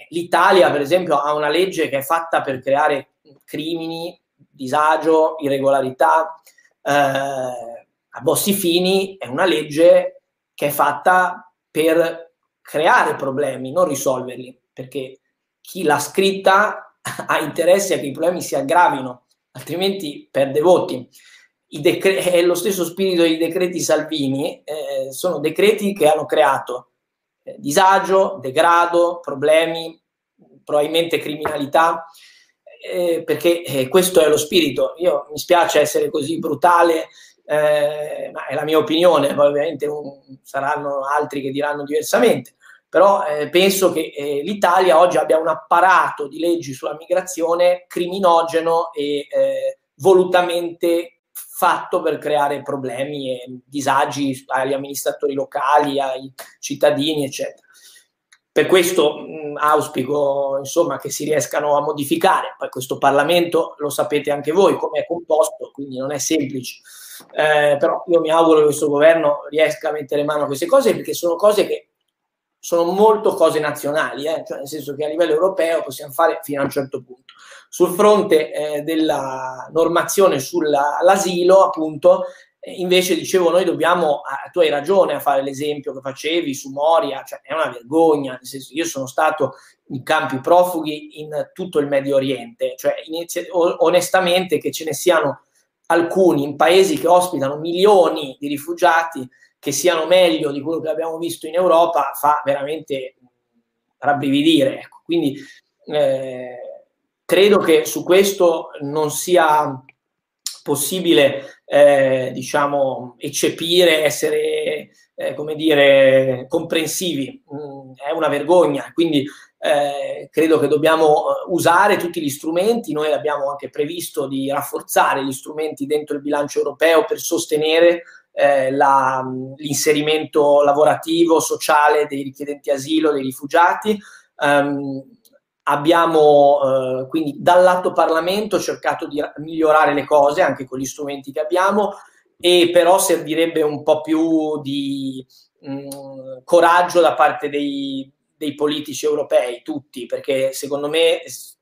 [SPEAKER 4] L'Italia, per esempio, ha una legge che è fatta per creare crimini, disagio, irregolarità. Eh, a Bossi Fini è una legge che è fatta per creare problemi, non risolverli, perché chi l'ha scritta ha interesse a che i problemi si aggravino, altrimenti perde voti. Decre- è lo stesso spirito dei decreti Salvini, eh, sono decreti che hanno creato eh, disagio, degrado, problemi, probabilmente criminalità, eh, perché eh, questo è lo spirito. Io mi spiace essere così brutale, eh, ma è la mia opinione, poi ovviamente un, saranno altri che diranno diversamente però eh, penso che eh, l'Italia oggi abbia un apparato di leggi sulla migrazione criminogeno e eh, volutamente fatto per creare problemi e disagi agli amministratori locali, ai cittadini, eccetera. Per questo mh, auspico insomma, che si riescano a modificare. Poi questo Parlamento lo sapete anche voi come è composto, quindi non è semplice. Eh, però io mi auguro che questo governo riesca a mettere mano a queste cose perché sono cose che sono molto cose nazionali, eh? cioè nel senso che a livello europeo possiamo fare fino a un certo punto. Sul fronte eh, della normazione sull'asilo, appunto, eh, invece dicevo noi dobbiamo, ah, tu hai ragione a fare l'esempio che facevi su Moria, cioè è una vergogna, nel senso io sono stato in campi profughi in tutto il Medio Oriente, cioè inizia, onestamente che ce ne siano alcuni in paesi che ospitano milioni di rifugiati, che siano meglio di quello che abbiamo visto in Europa fa veramente rabbrividire. Ecco. Quindi eh, credo che su questo non sia possibile, eh, diciamo, eccepire, essere, eh, come dire, comprensivi. Mm, è una vergogna. Quindi eh, credo che dobbiamo usare tutti gli strumenti. Noi abbiamo anche previsto di rafforzare gli strumenti dentro il bilancio europeo per sostenere eh, la, l'inserimento lavorativo, sociale dei richiedenti asilo, dei rifugiati. Um, abbiamo eh, quindi dal lato Parlamento cercato di migliorare le cose anche con gli strumenti che abbiamo e però servirebbe un po' più di mh, coraggio da parte dei, dei politici europei, tutti, perché secondo me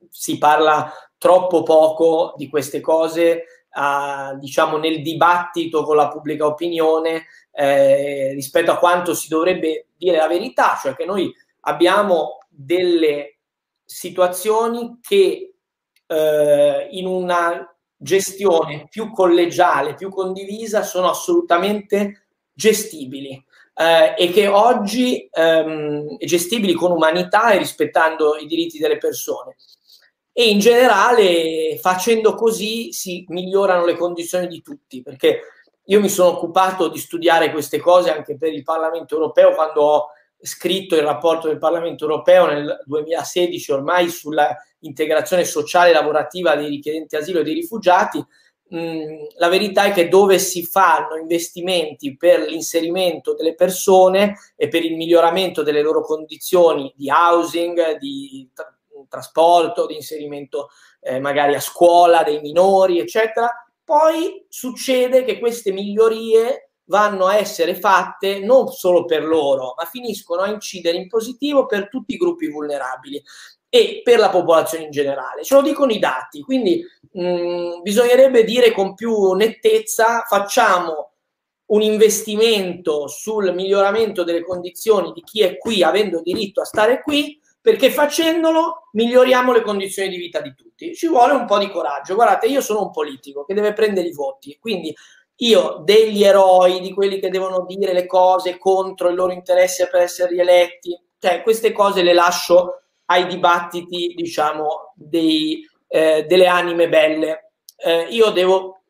[SPEAKER 4] si parla troppo poco di queste cose a, diciamo, nel dibattito con la pubblica opinione eh, rispetto a quanto si dovrebbe dire la verità, cioè che noi abbiamo delle situazioni che eh, in una gestione più collegiale, più condivisa, sono assolutamente gestibili. Eh, e che oggi ehm, gestibili con umanità e rispettando i diritti delle persone. E in generale, facendo così, si migliorano le condizioni di tutti, perché io mi sono occupato di studiare queste cose anche per il Parlamento europeo quando ho scritto il rapporto del Parlamento europeo nel 2016 ormai sulla integrazione sociale e lavorativa dei richiedenti asilo e dei rifugiati. La verità è che dove si fanno investimenti per l'inserimento delle persone e per il miglioramento delle loro condizioni di housing, di tra- trasporto, di inserimento eh, magari a scuola dei minori, eccetera, poi succede che queste migliorie vanno a essere fatte non solo per loro, ma finiscono a incidere in positivo per tutti i gruppi vulnerabili e per la popolazione in generale. Ce lo dicono i dati, quindi mh, mm, bisognerebbe dire con più nettezza facciamo un investimento sul miglioramento delle condizioni di chi è qui avendo diritto a stare qui perché facendolo miglioriamo le condizioni di vita di tutti. Ci vuole un po' di coraggio. Guardate, io sono un politico che deve prendere i voti, quindi io degli eroi, di quelli che devono dire le cose contro il loro interesse per essere rieletti, cioè queste cose le lascio ai dibattiti, diciamo, dei, eh, delle anime belle. Eh, io devo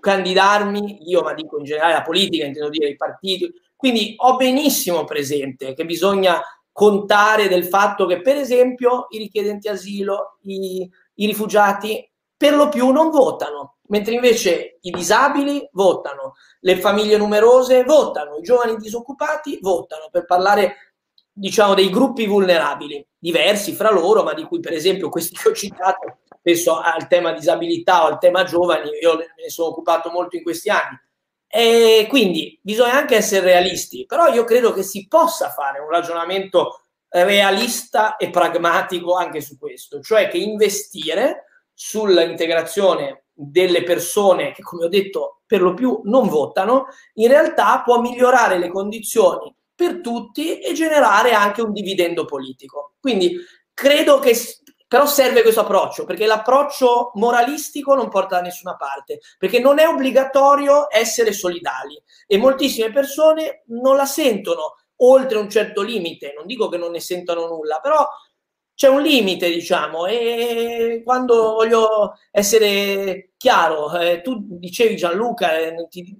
[SPEAKER 4] candidarmi, io ma dico in generale la politica, intendo dire i partiti, quindi ho benissimo presente che bisogna contare del fatto che, per esempio, i richiedenti asilo, i, i rifugiati, per lo più non votano, mentre invece i disabili votano, le famiglie numerose votano, i giovani disoccupati votano, per parlare diciamo dei gruppi vulnerabili, diversi fra loro, ma di cui per esempio questi che ho citato, penso al tema disabilità o al tema giovani, io me ne sono occupato molto in questi anni, e quindi bisogna anche essere realisti, però io credo che si possa fare un ragionamento realista e pragmatico anche su questo, cioè che investire sull'integrazione delle persone che, come ho detto, per lo più non votano, in realtà può migliorare le condizioni per tutti e generare anche un dividendo politico. Quindi credo che però serve questo approccio, perché l'approccio moralistico non porta da nessuna parte, perché non è obbligatorio essere solidali e moltissime persone non la sentono oltre un certo limite, non dico che non ne sentono nulla, però c'è un limite, diciamo, e quando voglio essere chiaro, eh, tu dicevi Gianluca, eh, ti,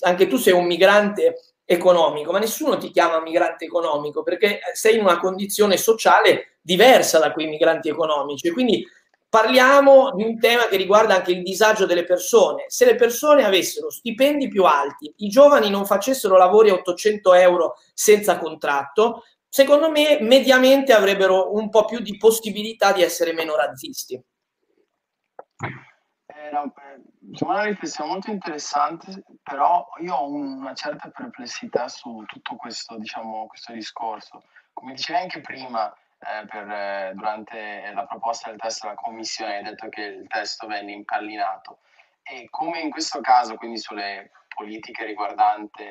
[SPEAKER 4] anche tu sei un migrante economico, ma nessuno ti chiama migrante economico perché sei in una condizione sociale diversa da quei migranti economici. Quindi parliamo di un tema che riguarda anche il disagio delle persone. Se le persone avessero stipendi più alti, i giovani non facessero lavori a 800 euro senza contratto, secondo me mediamente avrebbero un po' più di possibilità di essere meno razzisti.
[SPEAKER 5] Eh, no, Insomma, una riflessione molto interessante, però io ho una certa perplessità su tutto questo, diciamo, questo discorso. Come dicevi anche prima, eh, per, eh, durante la proposta del testo della Commissione, hai detto che il testo venne impallinato. E come in questo caso, quindi sulle politiche riguardanti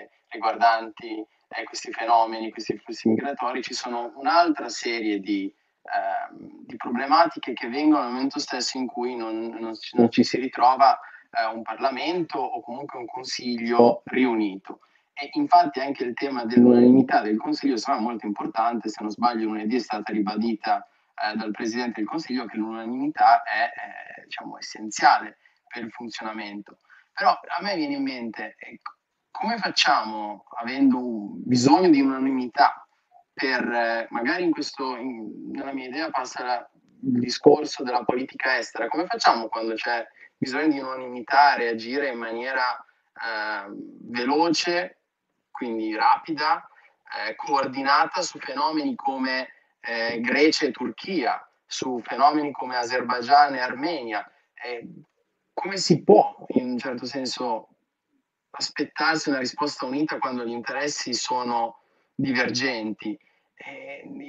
[SPEAKER 5] eh, questi fenomeni, questi flussi migratori, ci sono un'altra serie di ehm, di problematiche che vengono al momento stesso in cui non, non, non ci si ritrova eh, un Parlamento o comunque un Consiglio riunito. E infatti anche il tema dell'unanimità del Consiglio sarà molto importante, se non sbaglio lunedì è stata ribadita eh, dal Presidente del Consiglio che l'unanimità è eh, diciamo, essenziale per il funzionamento. Però a me viene in mente ecco, come facciamo, avendo bisogno di unanimità, per eh, magari in questo, in, nella mia idea passa la, il discorso della politica estera, come facciamo quando c'è bisogno di unanimità, reagire in maniera eh, veloce, quindi rapida, eh, coordinata su fenomeni come eh, Grecia e Turchia, su fenomeni come Azerbaijan e Armenia. come si può, in un certo senso, aspettarsi una risposta unita quando gli interessi sono divergenti?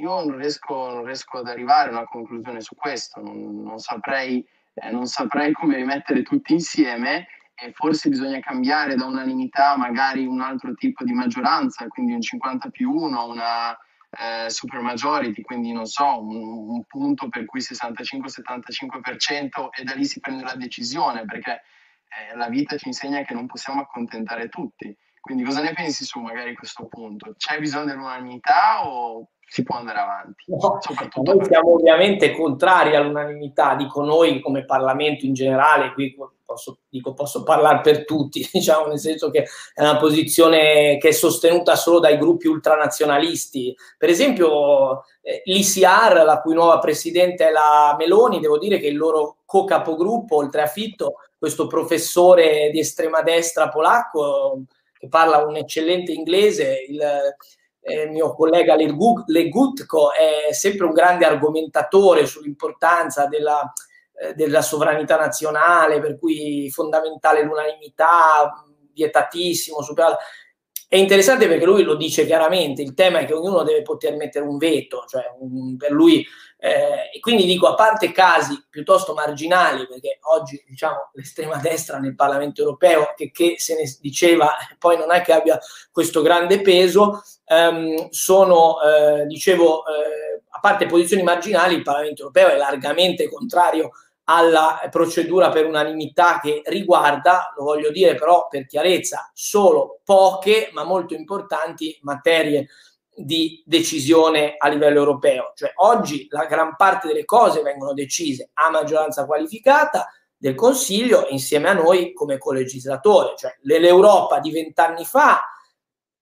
[SPEAKER 5] io non riesco, non riesco, ad arrivare a una conclusione su questo, non, non saprei eh, non saprei come rimettere tutti insieme e forse bisogna cambiare da unanimità magari un altro tipo di maggioranza, quindi un 50 più 1, una eh, super majority, quindi non so, un, un punto per cui 65-75% e da lì si prende la decisione, perché eh, la vita ci insegna che non possiamo accontentare tutti. Quindi cosa ne pensi su magari questo punto? C'è bisogno dell'unanimità o si può andare avanti.
[SPEAKER 4] No, noi siamo ovviamente contrari all'unanimità, dico noi come Parlamento in generale, qui posso, dico, posso parlare per tutti, diciamo, nel senso che è una posizione che è sostenuta solo dai gruppi ultranazionalisti. Per esempio eh, l'ICR, la cui nuova presidente è la Meloni, devo dire che il loro co-capogruppo, oltre a Fitto, questo professore di estrema destra polacco, che parla un eccellente inglese, il eh, mio collega Legutko è sempre un grande argomentatore sull'importanza della, eh, della sovranità nazionale, per cui fondamentale l'unanimità, vietatissimo, superato. È interessante perché lui lo dice chiaramente, il tema è che ognuno deve poter mettere un veto, cioè un, per lui, eh, e quindi dico, a parte casi piuttosto marginali, perché oggi diciamo l'estrema destra nel Parlamento europeo, che, che se ne diceva, poi non è che abbia questo grande peso, ehm, sono, eh, dicevo, eh, a parte posizioni marginali, il Parlamento europeo è largamente contrario alla procedura per unanimità che riguarda, lo voglio dire però per chiarezza, solo poche ma molto importanti materie di decisione a livello europeo. Cioè oggi la gran parte delle cose vengono decise a maggioranza qualificata del Consiglio insieme a noi come colegislatore. Cioè l'Europa di vent'anni fa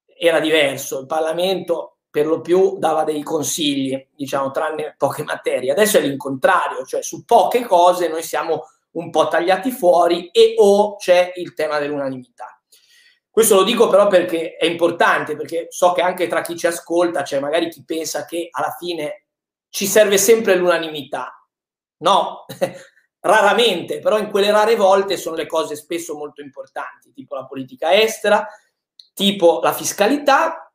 [SPEAKER 4] era diverso, il Parlamento per lo più dava dei consigli, diciamo, tranne poche materie. Adesso è l'incontrario, cioè su poche cose noi siamo un po' tagliati fuori e o c'è il tema dell'unanimità. Questo lo dico però perché è importante, perché so che anche tra chi ci ascolta c'è magari chi pensa che alla fine ci serve sempre l'unanimità. No, raramente, però in quelle rare volte sono le cose spesso molto importanti, tipo la politica estera, tipo la fiscalità,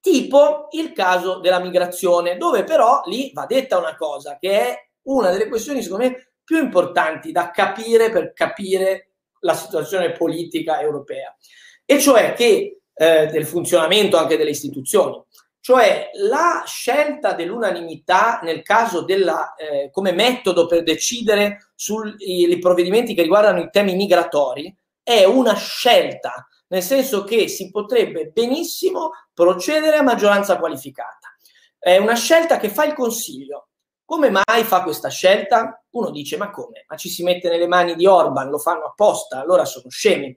[SPEAKER 4] tipo il caso della migrazione, dove però lì va detta una cosa, che è una delle questioni, secondo me, più importanti da capire per capire la situazione politica europea, e cioè che eh, del funzionamento anche delle istituzioni. Cioè la scelta dell'unanimità nel caso della, eh, come metodo per decidere sui provvedimenti che riguardano i temi migratori è una scelta nel senso che si potrebbe benissimo procedere a maggioranza qualificata. È una scelta che fa il Consiglio. Come mai fa questa scelta? Uno dice, ma come? Ma ci si mette nelle mani di Orban, lo fanno apposta, allora sono scemi.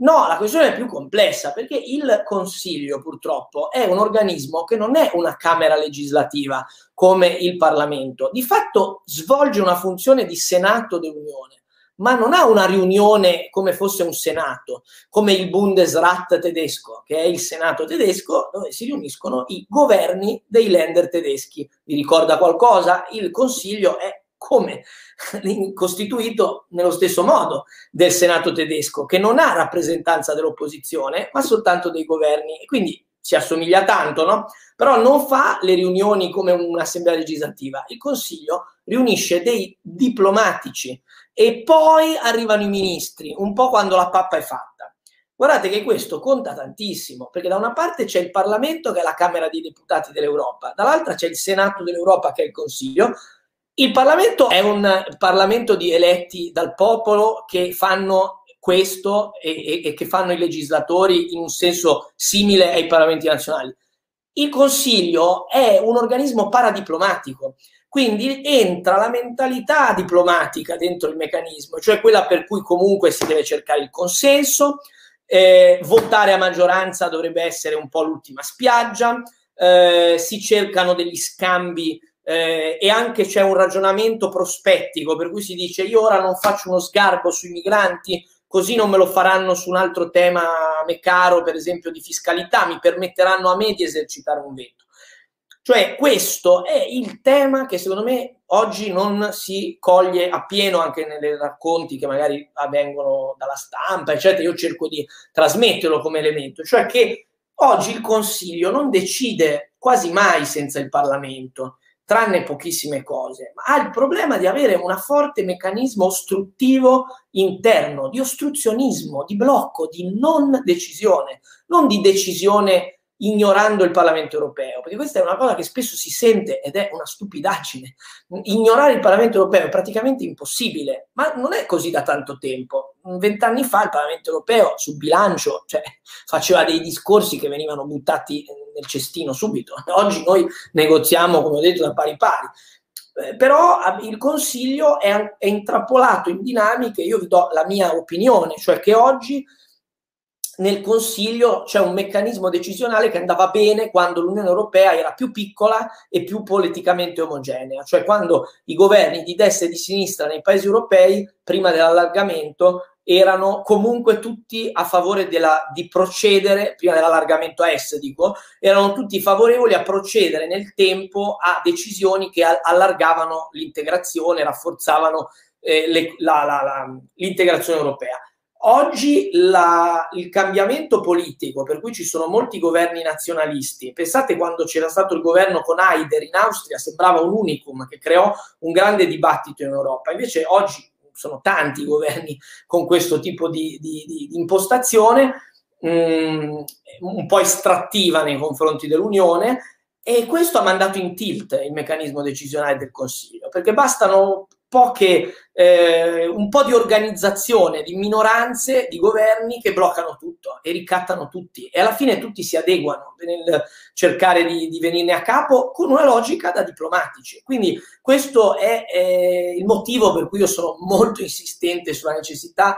[SPEAKER 4] No, la questione è più complessa perché il Consiglio purtroppo è un organismo che non è una Camera legislativa come il Parlamento, di fatto svolge una funzione di Senato dell'Unione ma non ha una riunione come fosse un senato, come il Bundesrat tedesco, che è il senato tedesco dove si riuniscono i governi dei lender tedeschi. Vi ricorda qualcosa? Il Consiglio è come costituito nello stesso modo del Senato tedesco, che non ha rappresentanza dell'opposizione, ma soltanto dei governi. E quindi si assomiglia tanto, no? Però non fa le riunioni come un'assemblea legislativa. Il Consiglio riunisce dei diplomatici e poi arrivano i ministri, un po' quando la pappa è fatta. Guardate che questo conta tantissimo, perché da una parte c'è il Parlamento che è la Camera dei Deputati dell'Europa, dall'altra c'è il Senato dell'Europa che è il Consiglio. Il Parlamento è un Parlamento di eletti dal popolo che fanno questo e, e, e che fanno i legislatori in un senso simile ai Parlamenti nazionali. Il Consiglio è un organismo paradiplomatico, quindi entra la mentalità diplomatica dentro il meccanismo, cioè quella per cui comunque si deve cercare il consenso, eh, votare a maggioranza dovrebbe essere un po' l'ultima spiaggia, eh, si cercano degli scambi eh, e anche c'è un ragionamento prospettico per cui si dice io ora non faccio uno sgarbo sui migranti, così non me lo faranno su un altro tema a me caro, per esempio di fiscalità, mi permetteranno a me di esercitare un veto. Cioè questo è il tema che secondo me oggi non si coglie appieno anche nei racconti che magari avvengono dalla stampa, eccetera. Io cerco di trasmetterlo come elemento, cioè che oggi il Consiglio non decide quasi mai senza il Parlamento, tranne pochissime cose, ma ha il problema di avere un forte meccanismo ostruttivo interno, di ostruzionismo, di blocco, di non decisione, non di decisione ignorando il Parlamento europeo, perché questa è una cosa che spesso si sente ed è una stupidaggine. Ignorare il Parlamento europeo è praticamente impossibile, ma non è così da tanto tempo. Vent'anni fa il Parlamento europeo sul bilancio cioè, faceva dei discorsi che venivano buttati nel cestino subito. Oggi noi negoziamo, come ho detto, da pari pari. Eh, però il Consiglio è, è intrappolato in dinamiche, io vi do la mia opinione, cioè che oggi nel Consiglio c'è un meccanismo decisionale che andava bene quando l'Unione Europea era più piccola e più politicamente omogenea, cioè quando i governi di destra e di sinistra nei paesi europei, prima dell'allargamento, erano comunque tutti a favore della, di procedere, prima dell'allargamento a est dico, erano tutti favorevoli a procedere nel tempo a decisioni che allargavano l'integrazione, rafforzavano eh, le, la, la, la, l'integrazione europea. Oggi la, il cambiamento politico, per cui ci sono molti governi nazionalisti, pensate quando c'era stato il governo con Haider in Austria, sembrava un unicum che creò un grande dibattito in Europa, invece oggi sono tanti governi con questo tipo di, di, di, di impostazione, mh, mm, un po' estrattiva nei confronti dell'Unione, e questo ha mandato in tilt il meccanismo decisionale del Consiglio, perché bastano poche, eh, un po' di organizzazione di minoranze, di governi che bloccano tutto e ricattano tutti e alla fine tutti si adeguano nel cercare di, di venirne a capo con una logica da diplomatici. Quindi questo è eh, il motivo per cui io sono molto insistente sulla necessità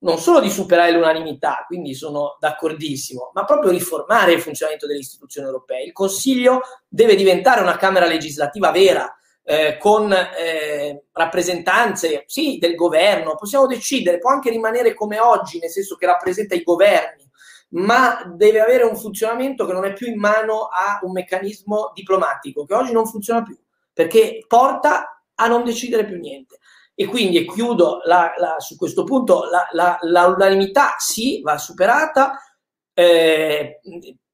[SPEAKER 4] non solo di superare l'unanimità, quindi sono d'accordissimo, ma proprio riformare il funzionamento delle istituzioni europee. Il Consiglio deve diventare una Camera legislativa vera, eh, con eh, rappresentanze, sì, del governo, possiamo decidere, può anche rimanere come oggi, nel senso che rappresenta i governi, ma deve avere un funzionamento che non è più in mano a un meccanismo diplomatico, che oggi non funziona più, perché porta a non decidere più niente. E quindi, e chiudo la, la, su questo punto, la, l'unanimità sì, va superata, eh,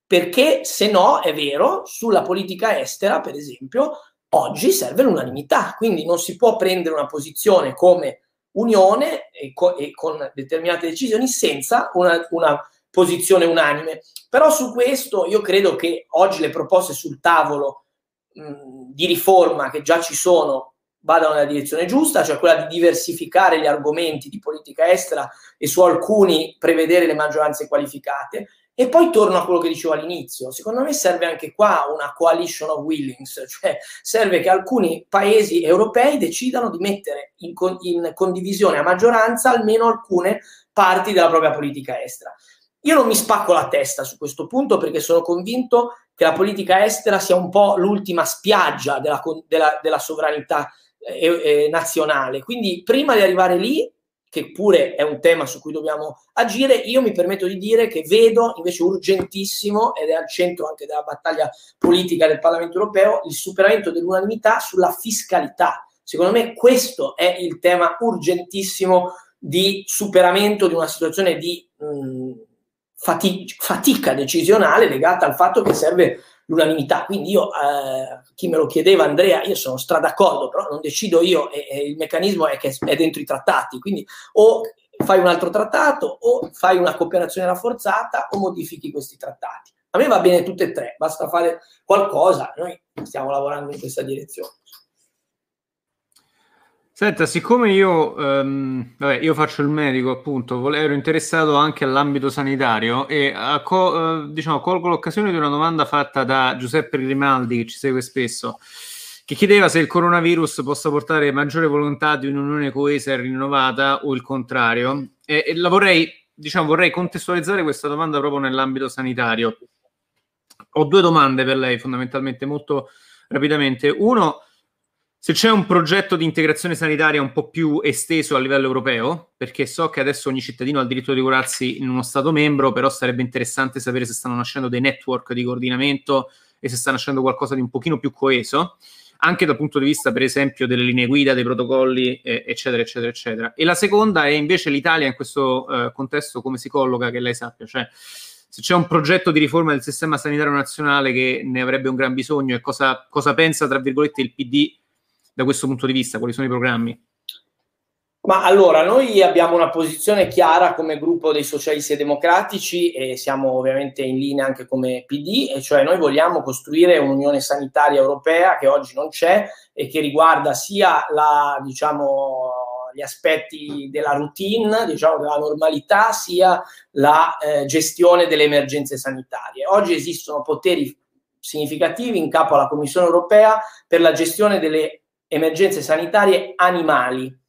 [SPEAKER 4] perché se no, è vero, sulla politica estera, per esempio, Oggi serve l'unanimità, quindi non si può prendere una posizione come unione e, co- e con determinate decisioni senza una, una posizione unanime. Però su questo io credo che oggi le proposte sul tavolo mh, di riforma che già ci sono vadano nella direzione giusta, cioè quella di diversificare gli argomenti di politica estera e su alcuni prevedere le maggioranze qualificate e poi torno a quello che dicevo all'inizio, secondo me serve anche qua una coalition of willings, cioè serve che alcuni paesi europei decidano di mettere in, con- in condivisione a maggioranza almeno alcune parti della propria politica estera. Io non mi spacco la testa su questo punto perché sono convinto che la politica estera sia un po' l'ultima spiaggia della, della, della sovranità eh, eh, nazionale. Quindi prima di arrivare lì che pure è un tema su cui dobbiamo agire, io mi permetto di dire che vedo invece urgentissimo, ed è al centro anche della battaglia politica del Parlamento europeo, il superamento dell'unanimità sulla fiscalità. Secondo me questo è il tema urgentissimo di superamento di una situazione di mh, fatica, fatica decisionale legata al fatto che serve l'unanimità. Quindi io, eh, chi me lo chiedeva, Andrea, io sono stra d'accordo, però non decido io e, e il meccanismo è che è dentro i trattati. Quindi o fai un altro trattato o fai una cooperazione rafforzata o modifichi questi trattati. A me va bene tutte e tre, basta fare qualcosa, noi stiamo lavorando in questa direzione.
[SPEAKER 1] Senta, siccome io, um, vabbè, io faccio il medico, appunto, ero interessato anche all'ambito sanitario e co- uh, diciamo, colgo l'occasione di una domanda fatta da Giuseppe Grimaldi, che ci segue spesso, che chiedeva se il coronavirus possa portare maggiore volontà di un'unione coesa e rinnovata o il contrario. E, e la vorrei, diciamo, vorrei contestualizzare questa domanda proprio nell'ambito sanitario. Ho due domande per lei, fondamentalmente, molto rapidamente. Uno se c'è un progetto di integrazione sanitaria un po' più esteso a livello europeo, perché so che adesso ogni cittadino ha il diritto di curarsi in uno Stato membro, però sarebbe interessante sapere se stanno nascendo dei network di coordinamento e se sta nascendo qualcosa di un pochino più coeso, anche dal punto di vista, per esempio, delle linee guida, dei protocolli, eh, eccetera, eccetera, eccetera. E la seconda è invece l'Italia in questo eh, contesto come si colloca, che lei sappia, cioè se c'è un progetto di riforma del sistema sanitario nazionale che ne avrebbe un gran bisogno e cosa, cosa pensa, tra virgolette, il PD da questo punto di vista? Quali sono i programmi?
[SPEAKER 4] Ma allora, noi abbiamo una posizione chiara come gruppo dei socialisti e democratici e siamo ovviamente in linea anche come PD, e cioè noi vogliamo costruire un'unione sanitaria europea che oggi non c'è e che riguarda sia la, diciamo, gli aspetti della routine, diciamo, della normalità, sia la eh, gestione delle emergenze sanitarie. Oggi esistono poteri significativi in capo alla Commissione europea per la gestione delle emergenze sanitarie animali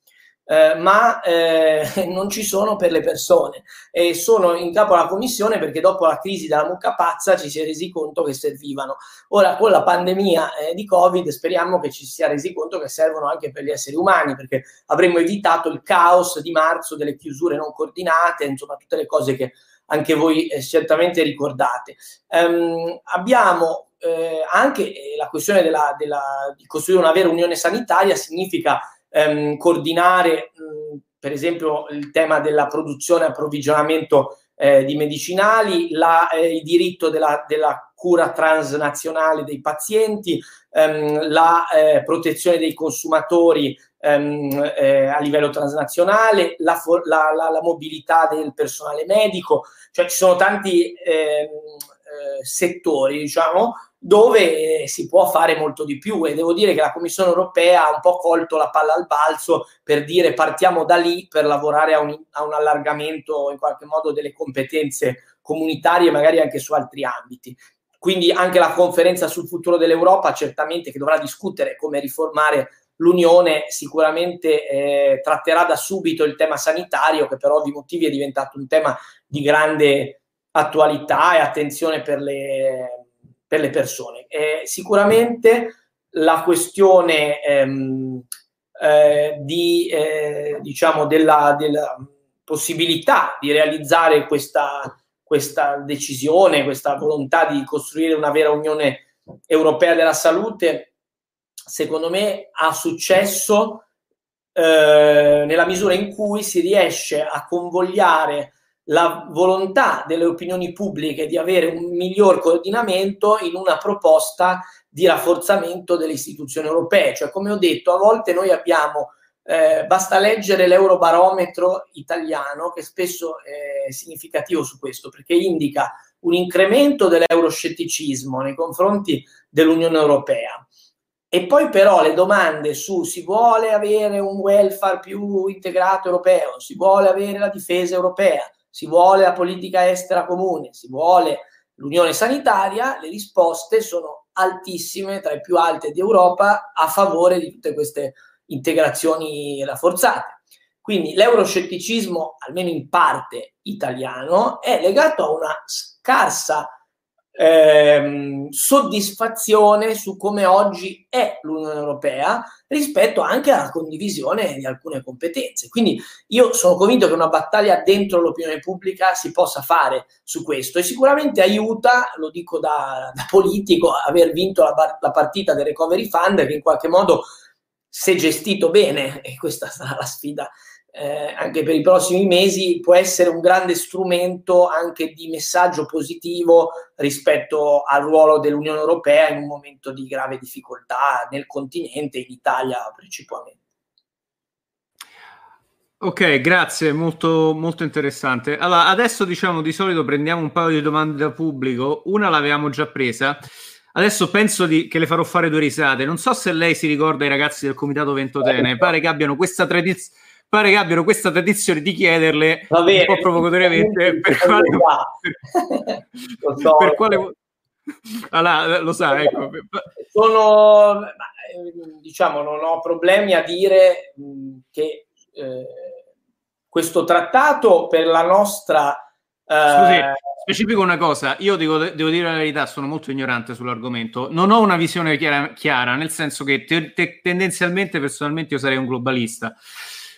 [SPEAKER 4] eh, ma eh, non ci sono per le persone e sono in capo alla commissione perché dopo la crisi della mucca pazza ci si è resi conto che servivano. Ora con la pandemia eh, di Covid speriamo che ci si sia resi conto che servono anche per gli esseri umani perché avremmo evitato il caos di marzo delle chiusure non coordinate, insomma tutte le cose che anche voi eh, certamente ricordate. Um, abbiamo eh, anche la questione della, della, di costruire una vera unione sanitaria significa ehm, coordinare mh, per esempio il tema della produzione e approvvigionamento eh, di medicinali, la, eh, il diritto della, della, cura transnazionale dei pazienti, ehm, la eh, protezione dei consumatori ehm, eh, a livello transnazionale, la, la, la, mobilità del personale medico, cioè ci sono tanti ehm, eh, settori, diciamo, dove eh, si può fare molto di più e devo dire che la Commissione europea ha un po' colto la palla al balzo per dire partiamo da lì per lavorare a un, a un allargamento in qualche modo delle competenze comunitarie magari anche su altri ambiti. Quindi anche la conferenza sul futuro dell'Europa certamente che dovrà discutere come riformare l'Unione sicuramente eh, tratterà da subito il tema sanitario che per ovvi motivi è diventato un tema di grande attualità e attenzione per le, per le persone. Eh, sicuramente la questione ehm, eh, di, eh, diciamo della, della, possibilità di realizzare questa, questa decisione, questa volontà di costruire una vera Unione Europea della Salute, secondo me ha successo eh, nella misura in cui si riesce a convogliare la volontà delle opinioni pubbliche di avere un miglior coordinamento in una proposta di rafforzamento delle istituzioni europee. Cioè, come ho detto, a volte noi abbiamo, eh, basta leggere l'eurobarometro italiano, che spesso è significativo su questo, perché indica un incremento dell'euroscetticismo nei confronti dell'Unione Europea. E poi però le domande su si vuole avere un welfare più integrato europeo, si vuole avere la difesa europea, si vuole la politica estera comune, si vuole l'unione sanitaria, le risposte sono altissime, tra le più alte d'Europa, a favore di tutte queste integrazioni rafforzate. Quindi l'euroscetticismo, almeno in parte italiano, è legato a una scarsa ehm, soddisfazione su come oggi è l'Unione Europea rispetto anche alla condivisione di alcune competenze. Quindi io sono convinto che una battaglia dentro l'opinione pubblica si possa fare su questo e sicuramente aiuta, lo dico da, da politico, aver vinto la, la partita del Recovery Fund che in qualche modo se gestito bene, e questa sarà la sfida eh, anche per i prossimi mesi può essere un grande strumento anche di messaggio positivo rispetto al ruolo dell'Unione Europea in un momento di grave difficoltà nel continente, in Italia principalmente.
[SPEAKER 1] Ok, grazie, molto, molto interessante. Allora, adesso diciamo di solito prendiamo un paio di domande da pubblico, una l'avevamo già presa. Adesso penso di, che le farò fare due risate. Non so se lei si ricorda i ragazzi del Comitato Ventotene, pare che abbiano questa tradizione pare che abbiano questa tradizione di chiederle bene, un po' provocatoriamente per quale, per, so, per quale allora, lo sa, ecco.
[SPEAKER 4] Sono, diciamo, non ho problemi a dire che eh, questo trattato per la nostra...
[SPEAKER 1] Eh, Scusi, specifico una cosa, io dico, devo dire la verità, sono molto ignorante sull'argomento, non ho una visione chiara, chiara nel senso che te, te, tendenzialmente, personalmente, io sarei un globalista.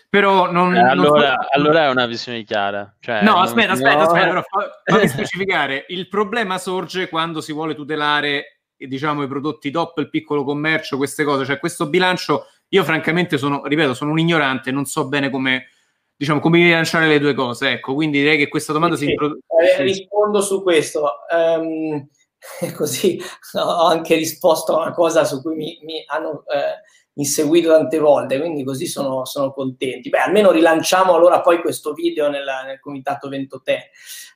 [SPEAKER 1] Però non,
[SPEAKER 3] eh, allora, non... allora, è una visione chiara. Cioè,
[SPEAKER 1] no, aspetta, aspetta, no. aspetta, però fammi specificare. Il problema sorge quando si vuole tutelare diciamo i prodotti top, il piccolo commercio, queste cose. Cioè, questo bilancio, io francamente sono, ripeto, sono un ignorante, non so bene come diciamo come bilanciare le due cose. Ecco, quindi direi che questa domanda sì, si introduce.
[SPEAKER 4] Eh, rispondo su questo. Um, così ho anche risposto a una cosa su cui mi, mi hanno eh, inseguito tante volte, quindi così sono, sono contenti. Beh, almeno rilanciamo allora poi questo video nella, nel comitato Ventotè.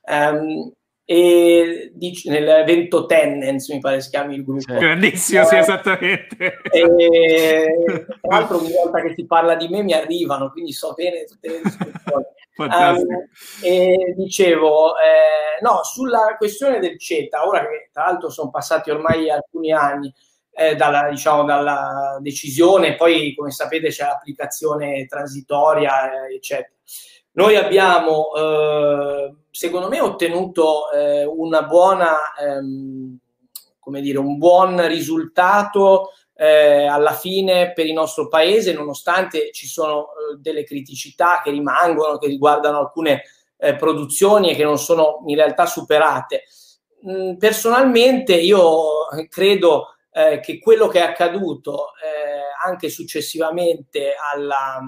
[SPEAKER 4] Um, e dic- nel Vento Tenens mi pare si chiami il gruppo.
[SPEAKER 1] Grandissimo, eh, sì, esattamente.
[SPEAKER 4] E, tra l'altro ogni volta che si parla di me mi arrivano, quindi so bene tutte le discussioni. um, e dicevo, eh, no, sulla questione del CETA, ora che tra l'altro sono passati ormai alcuni anni eh, dalla, diciamo, dalla decisione, poi come sapete c'è l'applicazione transitoria, eh, eccetera. Noi abbiamo, eh, secondo me, ottenuto eh, una buona, ehm, come dire, un buon risultato eh, alla fine per il nostro paese, nonostante ci sono eh, delle criticità che rimangono, che riguardano alcune eh, produzioni e che non sono in realtà superate. Mm, personalmente io credo eh, che quello che è accaduto anche successivamente alla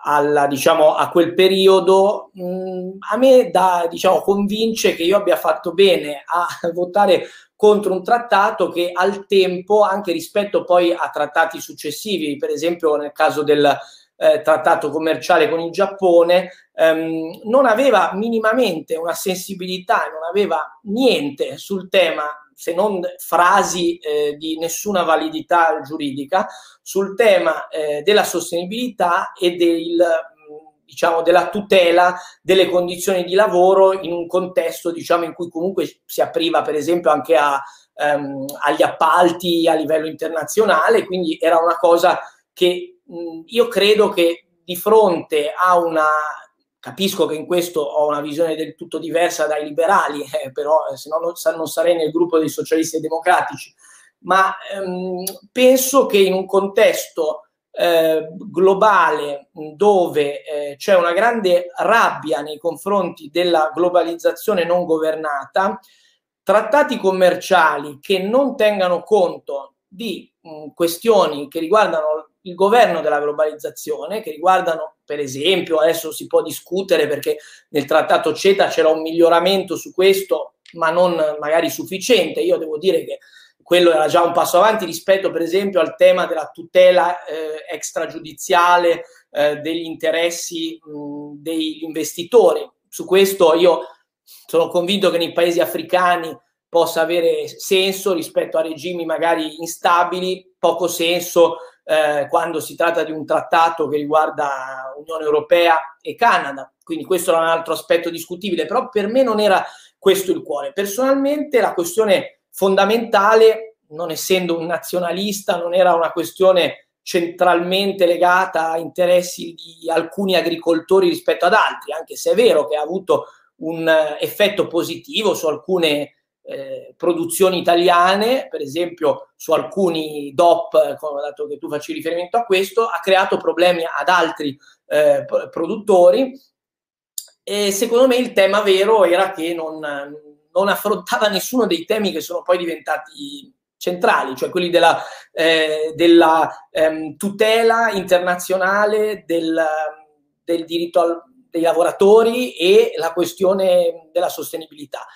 [SPEAKER 4] alla, diciamo, a quel periodo, mh, mm, a me da, diciamo, convince che io abbia fatto bene a votare contro un trattato che al tempo, anche rispetto poi a trattati successivi, per esempio nel caso del eh, trattato commerciale con il Giappone, ehm, non aveva minimamente una sensibilità, non aveva niente sul tema se non frasi eh, di nessuna validità giuridica, sul tema eh, della sostenibilità e del, mm, diciamo, della tutela delle condizioni di lavoro in un contesto diciamo, in cui comunque si apriva per esempio anche a, ehm, agli appalti a livello internazionale, quindi era una cosa che mh, mm, io credo che di fronte a una Capisco che in questo ho una visione del tutto diversa dai liberali, eh, però eh, se no non, non, sarei nel gruppo dei socialisti e democratici, ma ehm, penso che in un contesto eh, globale dove eh, c'è una grande rabbia nei confronti della globalizzazione non governata, trattati commerciali che non tengano conto di mh, questioni che riguardano il governo della globalizzazione, che riguardano per esempio, adesso si può discutere perché nel trattato CETA c'era un miglioramento su questo, ma non magari sufficiente. Io devo dire che quello era già un passo avanti rispetto per esempio al tema della tutela eh, extragiudiziale eh, degli interessi mh, degli investitori. Su questo io sono convinto che nei paesi africani possa avere senso rispetto a regimi magari instabili, poco senso eh, quando si tratta di un trattato che riguarda Unione Europea e Canada. Quindi questo era un altro aspetto discutibile, però per me non era questo il cuore. Personalmente la questione fondamentale, non essendo un nazionalista, non era una questione centralmente legata a interessi di alcuni agricoltori rispetto ad altri, anche se è vero che ha avuto un effetto positivo su alcune eh, produzioni italiane, per esempio su alcuni DOP, dato che tu facci riferimento a questo, ha creato problemi ad altri eh, produttori e secondo me il tema vero era che non, non, affrontava nessuno dei temi che sono poi diventati centrali, cioè quelli della, eh, della ehm, tutela internazionale del, del diritto al, dei lavoratori e la questione della sostenibilità.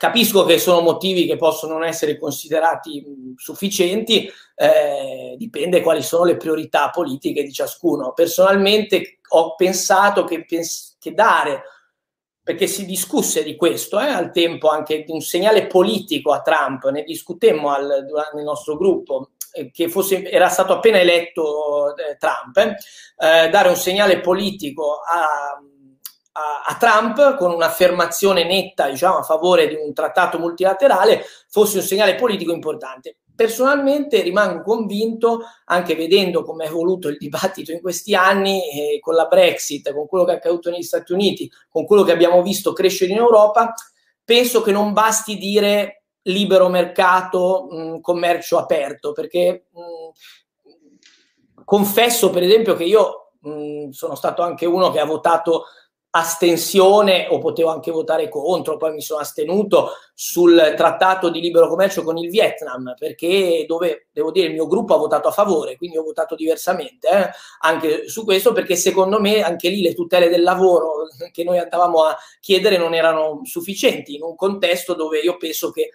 [SPEAKER 4] Capisco che sono motivi che possono non essere considerati sufficienti, eh, dipende quali sono le priorità politiche di ciascuno. Personalmente ho pensato che, pens- che dare, perché si discusse di questo eh, al tempo anche di un segnale politico a Trump, ne discutemmo al, nel nostro gruppo, eh, che fosse, era stato appena eletto eh, Trump, eh, dare un segnale politico a a, a, Trump con un'affermazione netta diciamo, a favore di un trattato multilaterale fosse un segnale politico importante. Personalmente rimango convinto, anche vedendo come è evoluto il dibattito in questi anni, eh, con la Brexit, con quello che è accaduto negli Stati Uniti, con quello che abbiamo visto crescere in Europa, penso che non basti dire libero mercato, mh, commercio aperto, perché mh, confesso per esempio che io mh, sono stato anche uno che ha votato astensione o potevo anche votare contro, poi mi sono astenuto sul trattato di libero commercio con il Vietnam, perché dove devo dire il mio gruppo ha votato a favore, quindi ho votato diversamente eh, anche su questo, perché secondo me anche lì le tutele del lavoro che noi andavamo a chiedere non erano sufficienti in un contesto dove io penso che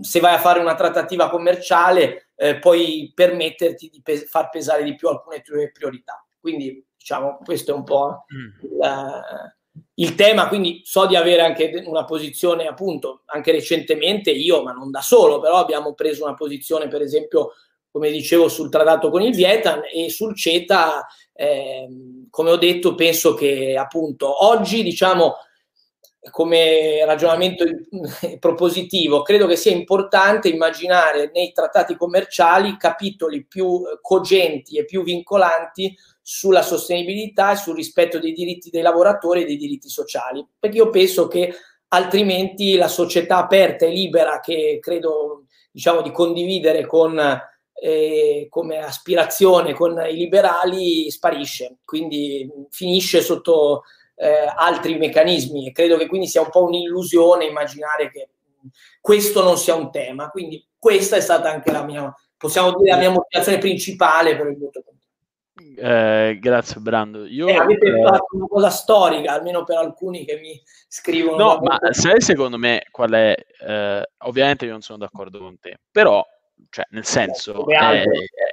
[SPEAKER 4] se vai a fare una trattativa commerciale eh, puoi permetterti di pe- far pesare di più alcune tue priorità. Quindi diciamo questo è un po' mm. il, il tema, quindi so di avere anche una posizione appunto anche recentemente io, ma non da solo, però abbiamo preso una posizione per esempio come dicevo sul trattato con il Vietnam e sul CETA, eh, come ho detto, penso che appunto oggi diciamo come ragionamento propositivo, credo che sia importante immaginare nei trattati commerciali capitoli più cogenti e più vincolanti sulla sostenibilità e sul rispetto dei diritti dei lavoratori e dei diritti sociali, perché io penso che altrimenti la società aperta e libera che credo diciamo di condividere con eh, come aspirazione con i liberali sparisce, quindi finisce sotto eh, altri meccanismi. E credo che quindi sia un po' un'illusione immaginare che questo non sia un tema. Quindi questa è stata anche la mia, possiamo dire, la mia motivazione principale per il voto
[SPEAKER 3] eh, grazie Brando. Io,
[SPEAKER 4] eh, avete eh, fatto una cosa storica, almeno per alcuni che mi scrivono.
[SPEAKER 3] No, ma sai secondo me qual è? Eh, ovviamente io non sono d'accordo con te, però cioè, nel senso, eh,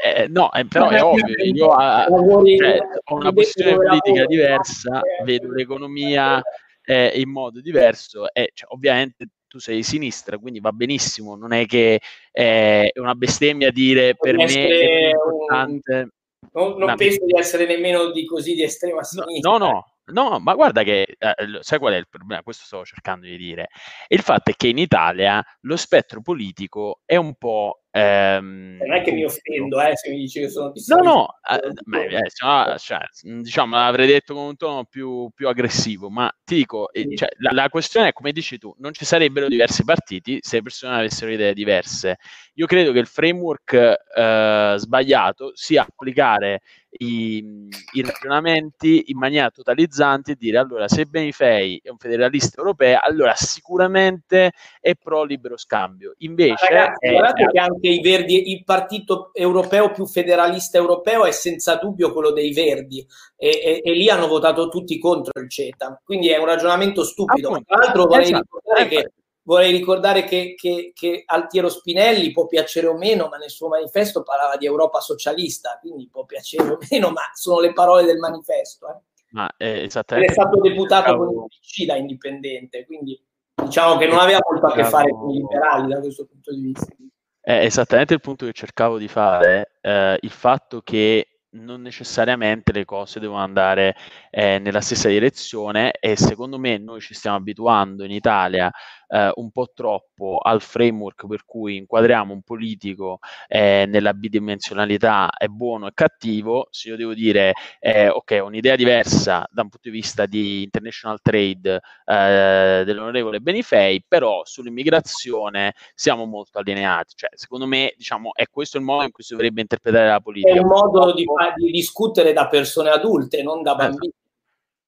[SPEAKER 3] eh, no, però è ovvio, io ah, cioè, ho una posizione politica diversa, vedo l'economia in modo diverso e cioè, ovviamente tu sei di sinistra, quindi va benissimo, non è che è una bestemmia dire per me è importante.
[SPEAKER 4] Non, non penso di essere nemmeno di così di estrema sinistra.
[SPEAKER 3] No, no, No, ma guarda che, eh, sai qual è il problema? Questo stavo cercando di dire. Il fatto è che in Italia lo spettro politico è un po'
[SPEAKER 4] Ehm, non è che mi offendo eh, se mi dici che sono
[SPEAKER 3] No, no, eh, ma, eh, cioè, diciamo, l'avrei detto con un tono più, più aggressivo, ma ti dico, eh, cioè, la, la, questione è, come dici tu, non ci sarebbero diversi partiti se le persone avessero idee diverse. Io credo che il framework eh, sbagliato sia applicare i, i, ragionamenti in maniera totalizzante e dire allora se Benifei è un federalista europeo allora sicuramente è pro libero scambio. Invece
[SPEAKER 4] ragazzi, è, guardate che anche i Verdi il partito europeo più federalista europeo è senza dubbio quello dei Verdi e, e, e lì hanno votato tutti contro il CETA. Quindi è un ragionamento stupido. Appunto, tra l'altro vorrei esatto, ricordare che vorrei ricordare che, che, che, Altiero Spinelli può piacere o meno, ma nel suo manifesto parlava di Europa socialista, quindi può piacere o meno, ma sono le parole del manifesto. Eh.
[SPEAKER 3] Ma è, esattamente
[SPEAKER 4] è stato deputato Bravo. con il PC da indipendente, quindi diciamo che non aveva molto a che fare con i liberali da questo punto di vista.
[SPEAKER 3] È esattamente il punto che cercavo di fare, eh, il fatto che non necessariamente le cose devono andare eh, nella stessa direzione e secondo me noi ci stiamo abituando in Italia eh, un po' troppo al framework per cui inquadriamo un politico eh, nella bidimensionalità è buono e cattivo, se io devo dire eh, ok, ho un'idea diversa da un punto di vista di international trade eh, dell'onorevole Benifei, però sull'immigrazione siamo molto allineati, cioè secondo me diciamo è questo il modo in cui si dovrebbe interpretare la politica.
[SPEAKER 4] È un modo di, di discutere da persone adulte, non da esatto. bambini.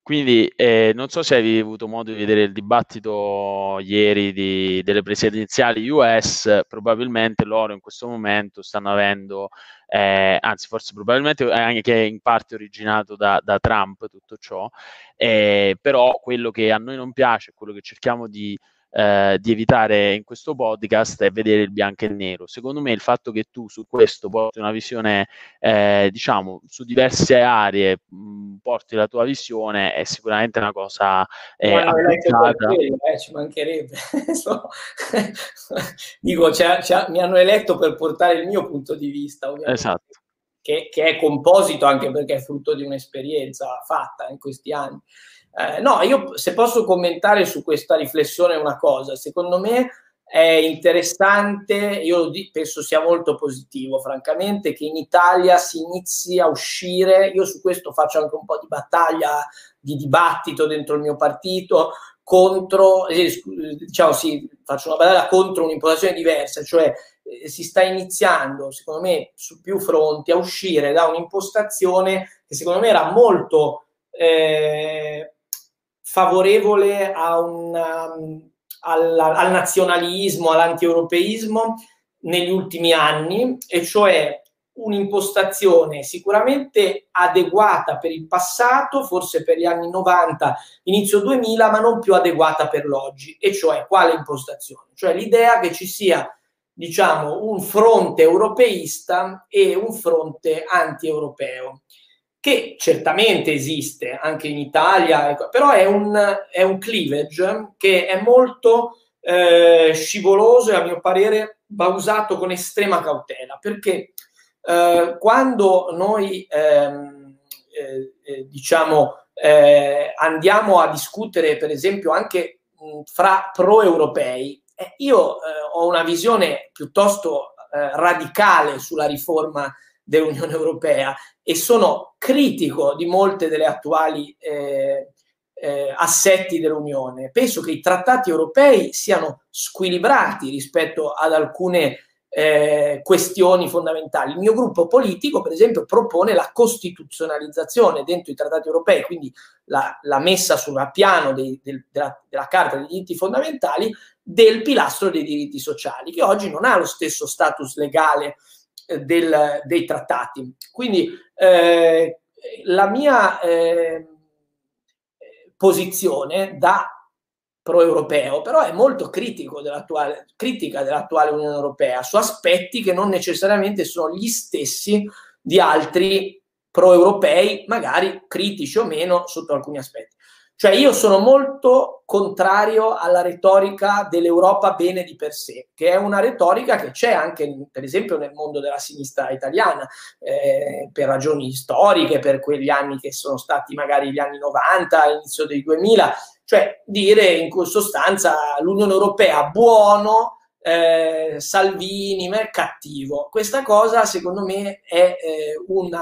[SPEAKER 3] Quindi eh, non so se hai avuto modo di vedere il dibattito ieri di, delle presidenziali US, probabilmente loro in questo momento stanno avendo, eh, anzi forse probabilmente anche in parte originato da, da Trump tutto ciò, eh, però quello che a noi non piace, quello che cerchiamo di eh, di evitare in questo podcast è vedere il bianco e il nero. Secondo me il fatto che tu su questo porti una visione, eh, diciamo, su diverse aree mh, porti la tua visione è sicuramente una cosa eh,
[SPEAKER 4] apprezzata. Eh, ci mancherebbe. Dico, c'è, c'è, mi hanno eletto per portare il mio punto di vista, ovviamente.
[SPEAKER 3] Esatto.
[SPEAKER 4] Che, che è composito anche perché è frutto di un'esperienza fatta in questi anni. Eh, no, io se posso commentare su questa riflessione una cosa, secondo me è interessante, io penso sia molto positivo, francamente, che in Italia si inizi a uscire, io su questo faccio anche un po' di battaglia, di dibattito dentro il mio partito, contro, eh, diciamo sì, faccio una battaglia contro un'impostazione diversa, cioè eh, si sta iniziando, secondo me, su più fronti a uscire da un'impostazione che secondo me era molto... Eh, favorevole un, um, al, al nazionalismo, all'antieuropeismo negli ultimi anni, e cioè un'impostazione sicuramente adeguata per il passato, forse per gli anni 90, inizio 2000, ma non più adeguata per l'oggi. E cioè quale impostazione? Cioè l'idea che ci sia diciamo, un fronte europeista e un fronte anti-europeo, che certamente esiste anche in Italia, ecco, però è un, è un cleavage che è molto eh, scivoloso e a mio parere va usato con estrema cautela, perché eh, quando noi ehm, eh, eh diciamo eh, andiamo a discutere per esempio anche mh, fra pro-europei, eh, io ho una visione piuttosto radicale sulla riforma dell'Unione Europea e sono critico di molte delle attuali eh, eh, assetti dell'Unione. Penso che i trattati europei siano squilibrati rispetto ad alcune eh, questioni fondamentali. Il mio gruppo politico, per esempio, propone la costituzionalizzazione dentro i trattati europei, quindi la, la messa sul piano dei, del, della, della Carta dei diritti fondamentali del pilastro dei diritti sociali, che oggi non ha lo stesso status legale del, dei trattati. Quindi eh, la mia eh, posizione da pro-europeo, però è molto critico dell'attuale, critica dell'attuale Unione Europea su aspetti che non necessariamente sono gli stessi di altri pro-europei, magari critici o meno sotto alcuni aspetti. Cioè io sono molto contrario alla retorica dell'Europa bene di per sé, che è una retorica che c'è anche, per esempio, nel mondo della sinistra italiana, eh, per ragioni storiche, per quegli anni che sono stati magari gli anni 90, inizio dei 2000, cioè dire in sostanza l'Unione Europea buono, eh, Salvini ma è cattivo. Questa cosa secondo me è eh, un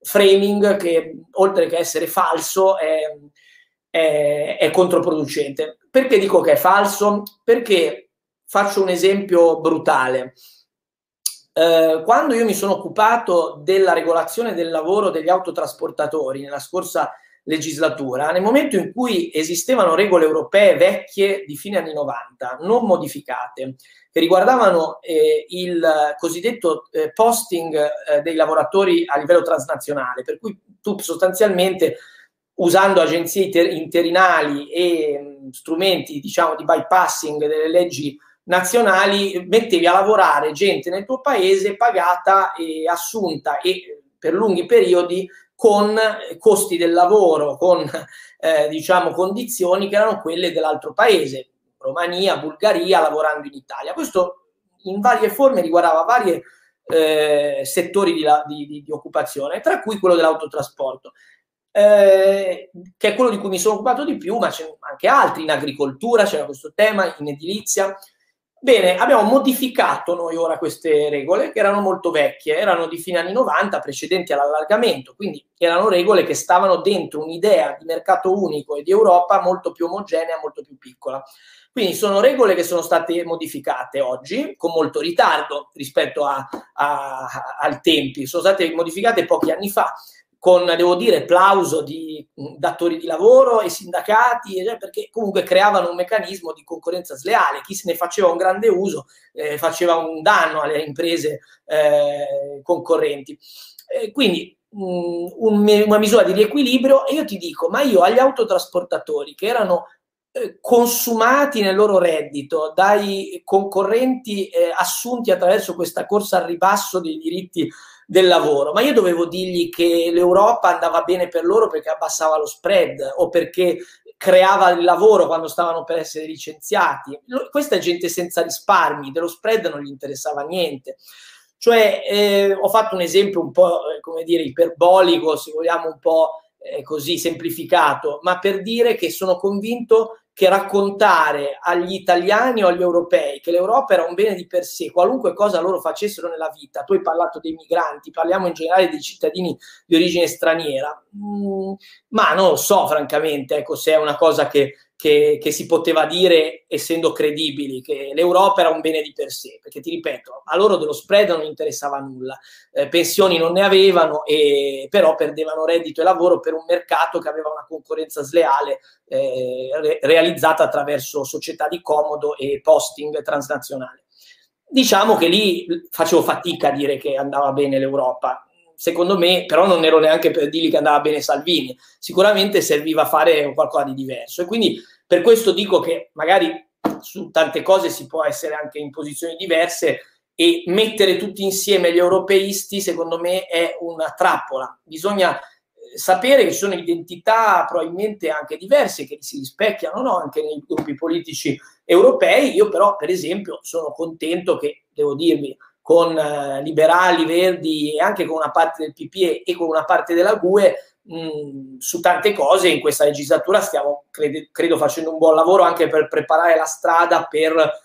[SPEAKER 4] framing che oltre che essere falso è, è, è controproducente. Perché dico che è falso? Perché faccio un esempio brutale. Eh, quando io mi sono occupato della regolazione del lavoro degli autotrasportatori nella scorsa legislatura, nel momento in cui esistevano regole europee vecchie di fine anni 90, non modificate, che riguardavano eh, il cosiddetto eh, posting eh, dei lavoratori a livello transnazionale, per cui tu sostanzialmente usando agenzie inter- interinali e mh, strumenti diciamo di bypassing delle leggi nazionali, mettevi a lavorare gente nel tuo paese pagata e assunta e per lunghi periodi con costi del lavoro, con eh, diciamo condizioni che erano quelle dell'altro paese, Romania, Bulgaria, lavorando in Italia. Questo in varie forme riguardava vari eh, settori di, di, di, occupazione, tra cui quello dell'autotrasporto, eh, che è quello di cui mi sono occupato di più, ma c'è anche altri, in agricoltura c'era questo tema, in edilizia. Bene, abbiamo modificato noi ora queste regole che erano molto vecchie, erano di fine anni 90, precedenti all'allargamento, quindi erano regole che stavano dentro un'idea di mercato unico e di Europa molto più omogenea, molto più piccola. Quindi sono regole che sono state modificate oggi con molto ritardo rispetto a, a, a, ai tempi, sono state modificate pochi anni fa con, devo dire, plauso di datori di lavoro e sindacati, eh, perché comunque creavano un meccanismo di concorrenza sleale. Chi se ne faceva un grande uso eh, faceva un danno alle imprese eh, concorrenti. Eh, quindi mh, un, una misura di riequilibrio e io ti dico, ma io agli autotrasportatori che erano eh, consumati nel loro reddito dai concorrenti eh, assunti attraverso questa corsa al ribasso dei diritti del lavoro, ma io dovevo dirgli che l'Europa andava bene per loro perché abbassava lo spread o perché creava il lavoro quando stavano per essere licenziati. Questa è gente senza risparmi, dello spread non gli interessava niente. Cioè, eh, ho fatto un esempio un po', eh, come dire, iperbolico, se vogliamo un po' eh, così semplificato, ma per dire che sono convinto che raccontare agli italiani o agli europei che l'Europa era un bene di per sé, qualunque cosa loro facessero nella vita, tu hai parlato dei migranti, parliamo in generale dei cittadini di origine straniera, mm, ma non lo so francamente, ecco, se è una cosa che, che, che, si poteva dire essendo credibili, che l'Europa era un bene di per sé, perché ti ripeto, a loro dello spread non interessava nulla, eh, pensioni non ne avevano, e, però perdevano reddito e lavoro per un mercato che aveva una concorrenza sleale eh, re- realizzata attraverso società di comodo e posting transnazionale. Diciamo che lì facevo fatica a dire che andava bene l'Europa, secondo me, però non ero neanche per dirgli che andava bene Salvini, sicuramente serviva fare qualcosa di diverso e quindi per questo dico che magari su tante cose si può essere anche in posizioni diverse e mettere tutti insieme gli europeisti secondo me è una trappola. Bisogna eh, sapere che ci sono identità probabilmente anche diverse che si rispecchiano no? anche nei gruppi politici europei. Io però per esempio sono contento che, devo dirvi, con eh, liberali, verdi e anche con una parte del PPE e con una parte della GUE mh, su tante cose in questa legislatura stiamo credo, credo facendo un buon lavoro anche per preparare la strada per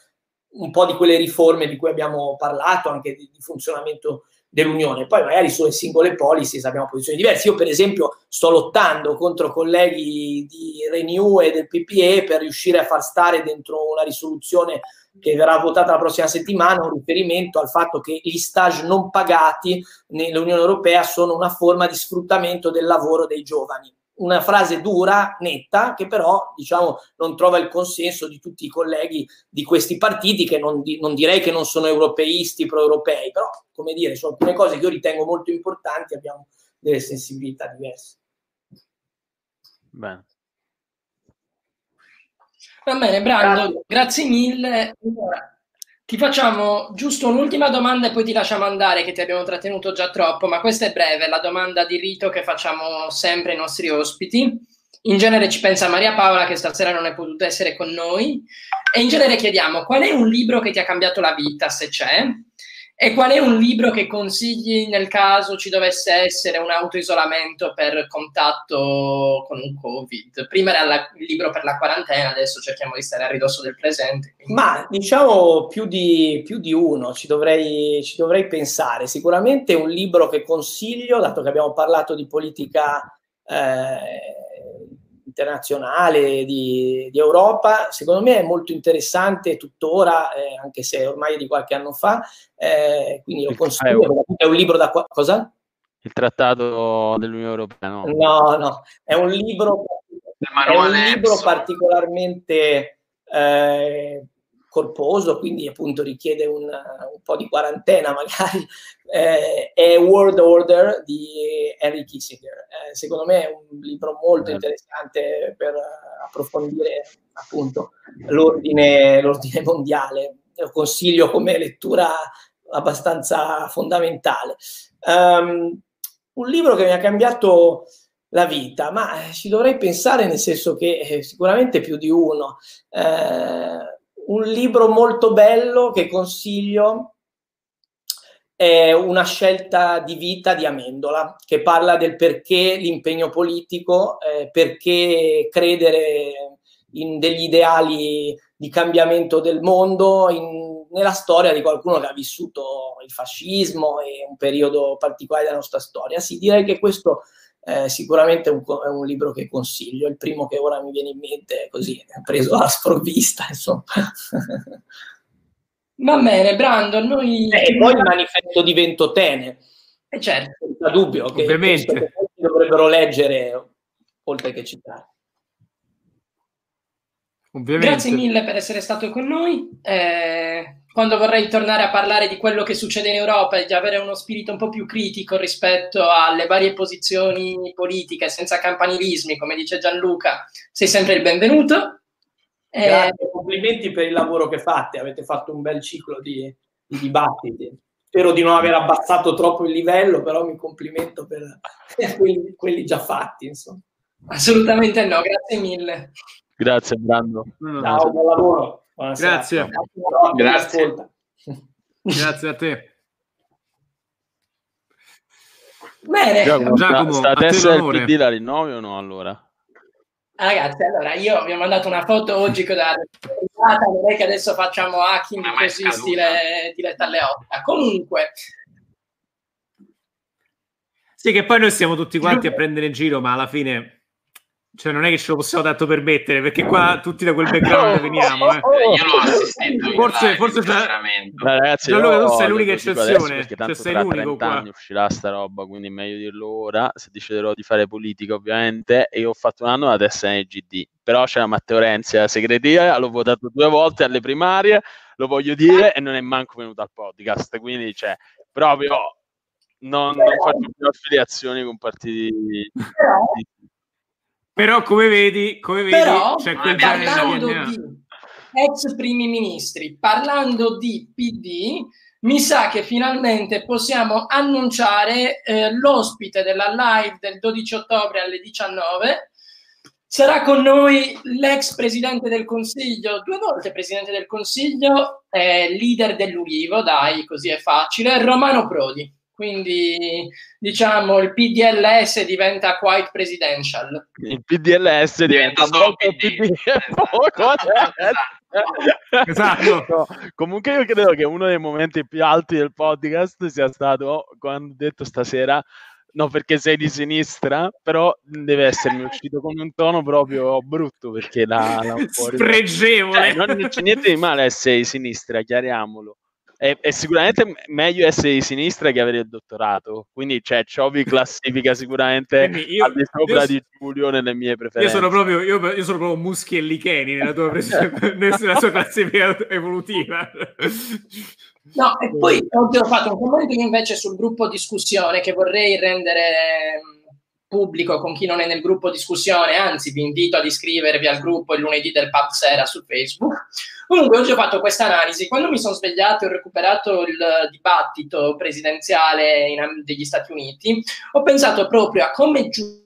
[SPEAKER 4] un po' di quelle riforme di cui abbiamo parlato, anche di, di funzionamento dell'Unione. Poi magari sulle singole policy abbiamo posizioni diverse. Io per esempio sto lottando contro colleghi di Renew e del PPE per riuscire a far stare dentro una risoluzione che verrà votata la prossima settimana un riferimento al fatto che gli stage non pagati nell'Unione Europea sono una forma di sfruttamento del lavoro dei giovani. Una frase dura, netta, che però diciamo, non trova il consenso di tutti i colleghi di questi partiti, che non, di, non direi che non sono europeisti, pro-europei, però come dire, sono alcune cose che io ritengo molto importanti, abbiamo delle sensibilità diverse.
[SPEAKER 3] Bene.
[SPEAKER 2] Va bene, Brando, grazie, grazie mille. Allora, ti facciamo giusto un'ultima domanda e poi ti lasciamo andare, che ti abbiamo trattenuto già troppo, ma questa è breve, la domanda di rito che facciamo sempre ai nostri ospiti. In genere ci pensa Maria Paola, che stasera non è potuta essere con noi, e in genere chiediamo qual è un libro che ti ha cambiato la vita, se c'è, e qual è un libro che consigli nel caso ci dovesse essere un autoisolamento per contatto con un Covid? Prima era la, il libro per la quarantena, adesso cerchiamo di stare a ridosso del presente.
[SPEAKER 4] Quindi. Ma diciamo più di, più di uno, ci dovrei, ci dovrei, pensare. Sicuramente un libro che consiglio, dato che abbiamo parlato di politica eh, internazionale di, di, Europa, secondo me è molto interessante tuttora, eh, anche se ormai è di qualche anno fa, eh, quindi lo consiglio, è un libro da qua, cosa?
[SPEAKER 3] Il trattato dell'Unione Europea, no?
[SPEAKER 4] No, no, è un libro, è un libro particolarmente eh, corposo, quindi appunto richiede un, un po' di quarantena magari, eh, è World Order di Henry Kissinger. Eh, secondo me è un libro molto interessante per approfondire appunto l'ordine, l'ordine mondiale. Lo consiglio come lettura abbastanza fondamentale. Um, un libro che mi ha cambiato la vita, ma ci dovrei pensare nel senso che eh, sicuramente più di uno. Eh, un libro molto bello che consiglio è una scelta di vita di Amendola, che parla del perché l'impegno politico, eh, perché credere in degli ideali di cambiamento del mondo, in, nella storia di qualcuno che ha vissuto il fascismo e un periodo particolare della nostra storia. Sì, direi che questo eh, sicuramente è un, è un, libro che consiglio, il primo che ora mi viene in mente, così, preso alla sprovvista, insomma.
[SPEAKER 2] Va bene, Brandon, noi...
[SPEAKER 4] Eh, e poi il manifesto di Ventotene.
[SPEAKER 2] Eh certo.
[SPEAKER 4] Senza dubbio, che, Ovviamente. dovrebbero leggere, oltre che citare.
[SPEAKER 2] Ovviamente. Grazie mille per essere stato con noi. Eh, quando vorrei tornare a parlare di quello che succede in Europa e di avere uno spirito un po' più critico rispetto alle varie posizioni politiche, senza campanilismi, come dice Gianluca, sei sempre il benvenuto.
[SPEAKER 4] Eh, complimenti per il lavoro che fate, avete fatto un bel ciclo di, di dibattiti. Spero di non aver abbassato troppo il livello, però mi complimento per, per quelli, quelli già fatti. Insomma.
[SPEAKER 2] Assolutamente no, grazie mille.
[SPEAKER 3] Grazie Brando.
[SPEAKER 4] Ciao, buon lavoro.
[SPEAKER 1] Buonasera. Grazie.
[SPEAKER 3] Grazie.
[SPEAKER 1] Grazie a te.
[SPEAKER 2] Bene.
[SPEAKER 3] Giacomo, Giacomo sta, sta testa del PD la rinnovi o no allora?
[SPEAKER 2] Ragazzi, allora io vi ho mandato una foto oggi con la non è che adesso facciamo hacking così stile diretta alle 8. Comunque,
[SPEAKER 1] sì, che poi noi stiamo tutti quanti a prendere in giro, ma alla fine cioè, non è che ce lo possiamo tanto permettere, perché qua tutti da quel background veniamo. Eh.
[SPEAKER 6] Io l'ho assistito.
[SPEAKER 1] Forse, forse
[SPEAKER 3] Beh, ragazzi,
[SPEAKER 1] allora tu sei l'unica eccezione. Perché tanto cioè, sei l'unico qua.
[SPEAKER 3] anni uscirà sta roba, quindi è meglio dirlo ora. Se deciderò di fare politica, ovviamente. E io ho fatto un anno ad SNGD. Però c'era Matteo Renzi alla segreteria, l'ho votato due volte alle primarie, lo voglio dire, e non è manco venuto al podcast. Quindi, cioè, proprio non, non faccio più affiliazioni con partiti.
[SPEAKER 1] Però come vedi, come vedi
[SPEAKER 2] Però, c'è quel parlando di ex primi ministri, parlando di PD, mi sa che finalmente possiamo annunciare eh, l'ospite della live del 12 ottobre alle 19. Sarà con noi l'ex presidente del Consiglio, due volte presidente del Consiglio, eh, leader dell'Ulivo, dai, così è facile, Romano Prodi. Quindi diciamo il PDLS diventa quite presidential.
[SPEAKER 3] Il PDLS diventa, diventa solo PD. esatto. No, comunque io credo che uno dei momenti più alti del podcast sia stato quando ho detto stasera no perché sei di sinistra, però deve essermi uscito con un tono proprio brutto perché la, la
[SPEAKER 1] spregevole.
[SPEAKER 3] Cioè, non c'è niente di male essere di sinistra, chiariamolo è, è, sicuramente meglio essere di sinistra che avere il dottorato. Quindi, cioè, ciò vi classifica sicuramente io, al di sopra io, di Giulio nelle mie preferenze.
[SPEAKER 1] Io sono proprio, io, io sono proprio Muschi e Licheni nella tua, pres- nella sua classifica evolutiva.
[SPEAKER 2] No, e poi ho fatto un commento invece sul gruppo discussione che vorrei rendere pubblico con chi non è nel gruppo discussione, anzi vi invito ad iscrivervi al gruppo il lunedì del pub sera su Facebook. Comunque oggi ho fatto questa analisi, quando mi sono svegliato e ho recuperato il dibattito presidenziale in, degli Stati Uniti, ho pensato proprio a come Giuliani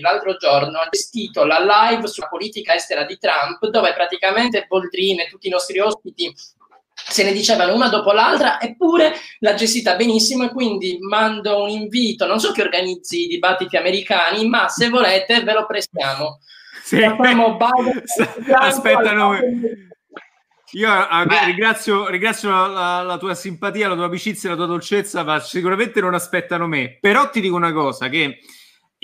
[SPEAKER 2] l'altro giorno ha gestito la live sulla politica estera di Trump, dove praticamente Boldrin e tutti i nostri ospiti se ne dicevano una dopo l'altra, eppure l'ha gestita benissimo e quindi mando un invito, non so che organizzi i dibattiti americani, ma se volete ve lo prestiamo.
[SPEAKER 1] Sì. Aspettano. Io ah, ringrazio, ringrazio la, la, tua simpatia, la tua amicizia, la tua dolcezza, ma sicuramente non aspettano me. Però ti dico una cosa, che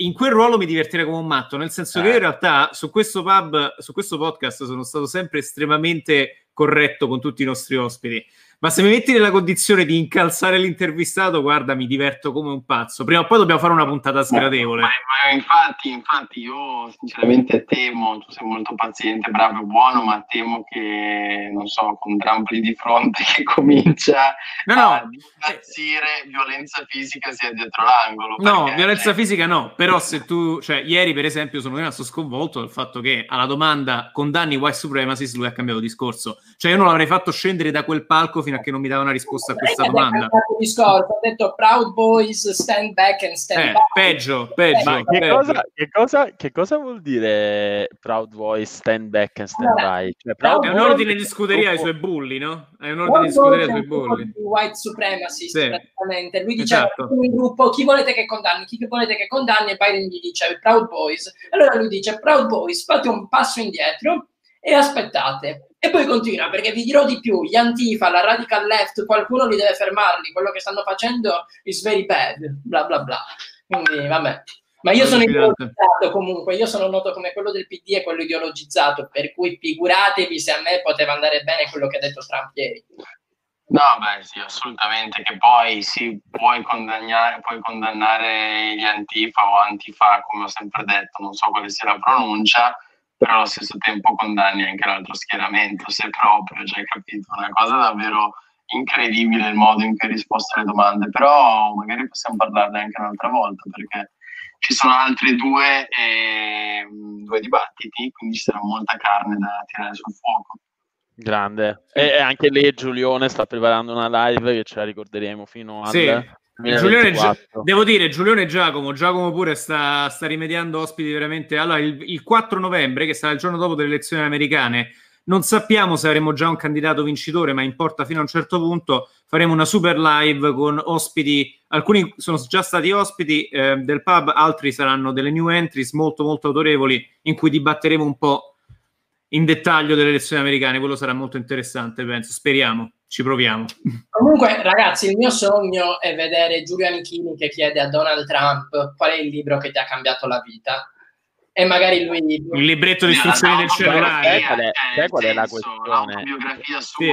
[SPEAKER 1] in quel ruolo mi divertirei come un matto, nel senso eh. che io in realtà su questo pub, su questo podcast sono stato sempre estremamente corretto con tutti i nostri ospiti. Ma se mi metti nella condizione di incalzare l'intervistato, guarda, mi diverto come un pazzo. Prima o poi dobbiamo fare una puntata sgradevole.
[SPEAKER 5] Ma, ma infatti, infatti, io sinceramente temo, tu sei molto paziente, bravo e buono, ma temo che, non so, con Trump lì di fronte che comincia no, no. a impazzire, violenza fisica sia dietro l'angolo.
[SPEAKER 1] No, perché, violenza cioè... fisica no, però se tu, cioè, ieri per esempio sono rimasto sconvolto dal fatto che alla domanda condanni white supremacy lui ha cambiato discorso. Cioè io non l'avrei fatto scendere da quel palco fino a che non mi dava una risposta a questa domanda.
[SPEAKER 2] Discorso, ho detto Proud Boys, stand back and stand
[SPEAKER 1] eh, Peggio, peggio.
[SPEAKER 3] Che, peggio. Cosa, che, cosa, che, cosa, vuol dire Proud Boys, stand back and stand allora, by?
[SPEAKER 1] Cioè, è un ordine di scuderia ai suoi bulli, no? È un ordine di scuderia ai suoi bulli.
[SPEAKER 2] White supremacist, sì. praticamente. Lui diceva esatto. in gruppo chi volete che condanni, chi volete che condanni e Biden gli dice Proud Boys. Allora lui dice Proud Boys, fate un passo indietro e aspettate. E poi continua, perché vi dirò di più, gli Antifa, la radical left, qualcuno li deve fermarli, quello che stanno facendo is very bad, bla bla bla. Quindi, vabbè. Ma io sono ideologizzato comunque, io sono noto come quello del PD e quello ideologizzato, per cui figuratevi se a me poteva andare bene quello che ha detto Trump ieri.
[SPEAKER 5] No, beh, sì, assolutamente, che poi sì, puoi condannare, puoi condannare gli Antifa o Antifa, come ho sempre detto, non so quale sia la pronuncia, però allo stesso tempo condanni anche l'altro schieramento, se proprio, cioè, capito? Una cosa davvero incredibile il modo in cui hai risposto alle domande, però magari possiamo parlarne anche un'altra volta, perché ci sono altri due, eh, due dibattiti, quindi ci sarà molta carne da tirare sul fuoco.
[SPEAKER 3] Grande. E anche lei Giulione sta preparando una live che ce la ricorderemo fino al...
[SPEAKER 1] Sì. Giulione, devo dire, Giulione e Giacomo, Giacomo pure sta, sta rimediando ospiti veramente. Allora, il, il, 4 novembre, che sarà il giorno dopo delle elezioni americane, non sappiamo se avremo già un candidato vincitore, ma importa fino a un certo punto. Faremo una super live con ospiti, alcuni sono già stati ospiti eh, del pub, altri saranno delle new entries molto molto autorevoli, in cui dibatteremo un po' in dettaglio delle elezioni americane. Quello sarà molto interessante, penso. Speriamo ci proviamo.
[SPEAKER 2] Comunque, ragazzi, il mio sogno è vedere Giulio Amichini che chiede a Donald Trump qual è il libro che ti ha cambiato la vita. E magari lui.
[SPEAKER 1] Il libretto di istruzioni del cellulare.
[SPEAKER 3] Sai qual è, sai qual è la questione?
[SPEAKER 1] Sì,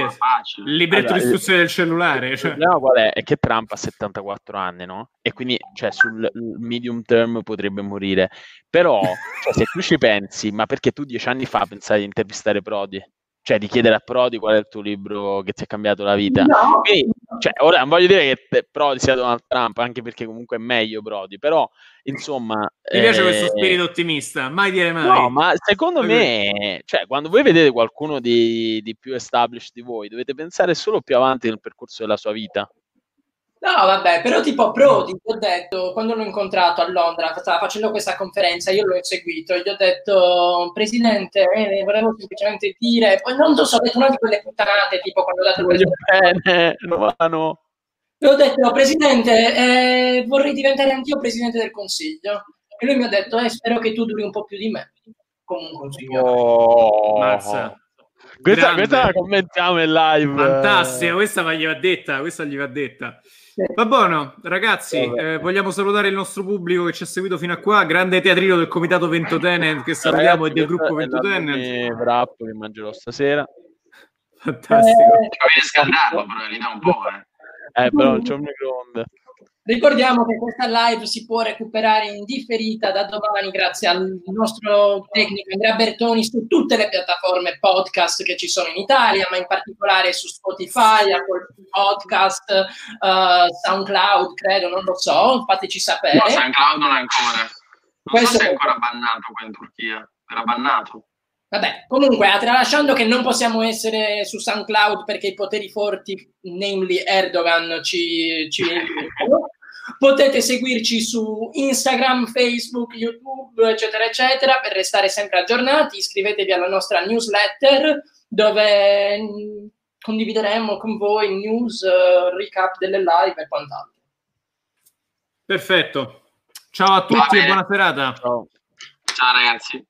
[SPEAKER 1] il libretto allora, di istruzioni del cellulare. Cioè.
[SPEAKER 3] No, qual è? È che Trump ha 74 anni, no? E quindi cioè, sul medium term potrebbe morire. Però, cioè, se tu ci pensi, ma perché tu dieci anni fa pensavi di intervistare Prodi? Cioè di chiedere a Prodi qual è il tuo libro che ti ha cambiato la vita. No. Quindi, cioè, ora non voglio dire che Prodi sia Donald Trump, anche perché comunque è meglio Prodi, però insomma...
[SPEAKER 1] Mi piace questo eh, spirito ottimista, mai dire mai.
[SPEAKER 3] No, ma secondo me, cioè, quando voi vedete qualcuno di, di più established di voi, dovete pensare solo più avanti nel percorso della sua vita.
[SPEAKER 2] No, vabbè, però tipo Prodi, gli ho detto, quando l'ho incontrato a Londra, stava facendo questa conferenza, io l'ho seguito, gli ho detto, Presidente, eh, volevo semplicemente dire, poi non lo so, ho detto una di quelle puttanate, tipo quando ho dato
[SPEAKER 3] presidente. Bene, Romano.
[SPEAKER 2] Gli ho detto, Presidente, eh, vorrei diventare anch'io Presidente del Consiglio. E lui mi ha detto, eh, spero che tu duri un po' più di me. Comunque, signore.
[SPEAKER 3] Oh. Mazza. Questa, questa, la commentiamo in live.
[SPEAKER 1] Fantastica, questa gli va detta, questa gli va detta. Va buono, ragazzi, eh, vogliamo salutare il nostro pubblico che ci ha seguito fino a qua. Grande teatrino del comitato Ventotene che salutiamo e del gruppo Ventotene.
[SPEAKER 3] Wrap che mangerò stasera.
[SPEAKER 1] Fantastico. Eh,
[SPEAKER 5] Avete scaldato, però un po'.
[SPEAKER 3] Eh, eh però non c'è un microonde.
[SPEAKER 2] Ricordiamo che questa live si può recuperare in differita da domani grazie al nostro tecnico Andrea Bertoni su tutte le piattaforme podcast che ci sono in Italia, ma in particolare su Spotify, Apple Podcast, uh, SoundCloud, credo, non lo so, fateci sapere. No,
[SPEAKER 5] SoundCloud non è ancora. Non Questo so è ancora bannato qua in Turchia. Era bannato.
[SPEAKER 2] Vabbè, comunque, tralasciando che non possiamo essere su SoundCloud perché i poteri forti, namely Erdogan, ci, ci Potete seguirci su Instagram, Facebook, YouTube, eccetera, eccetera, per restare sempre aggiornati. Iscrivetevi alla nostra newsletter dove mm, condivideremo con voi news, uh, recap delle live e quant'altro.
[SPEAKER 1] Perfetto. Ciao a tutti e buona serata.
[SPEAKER 5] Ciao, Ciao ragazzi.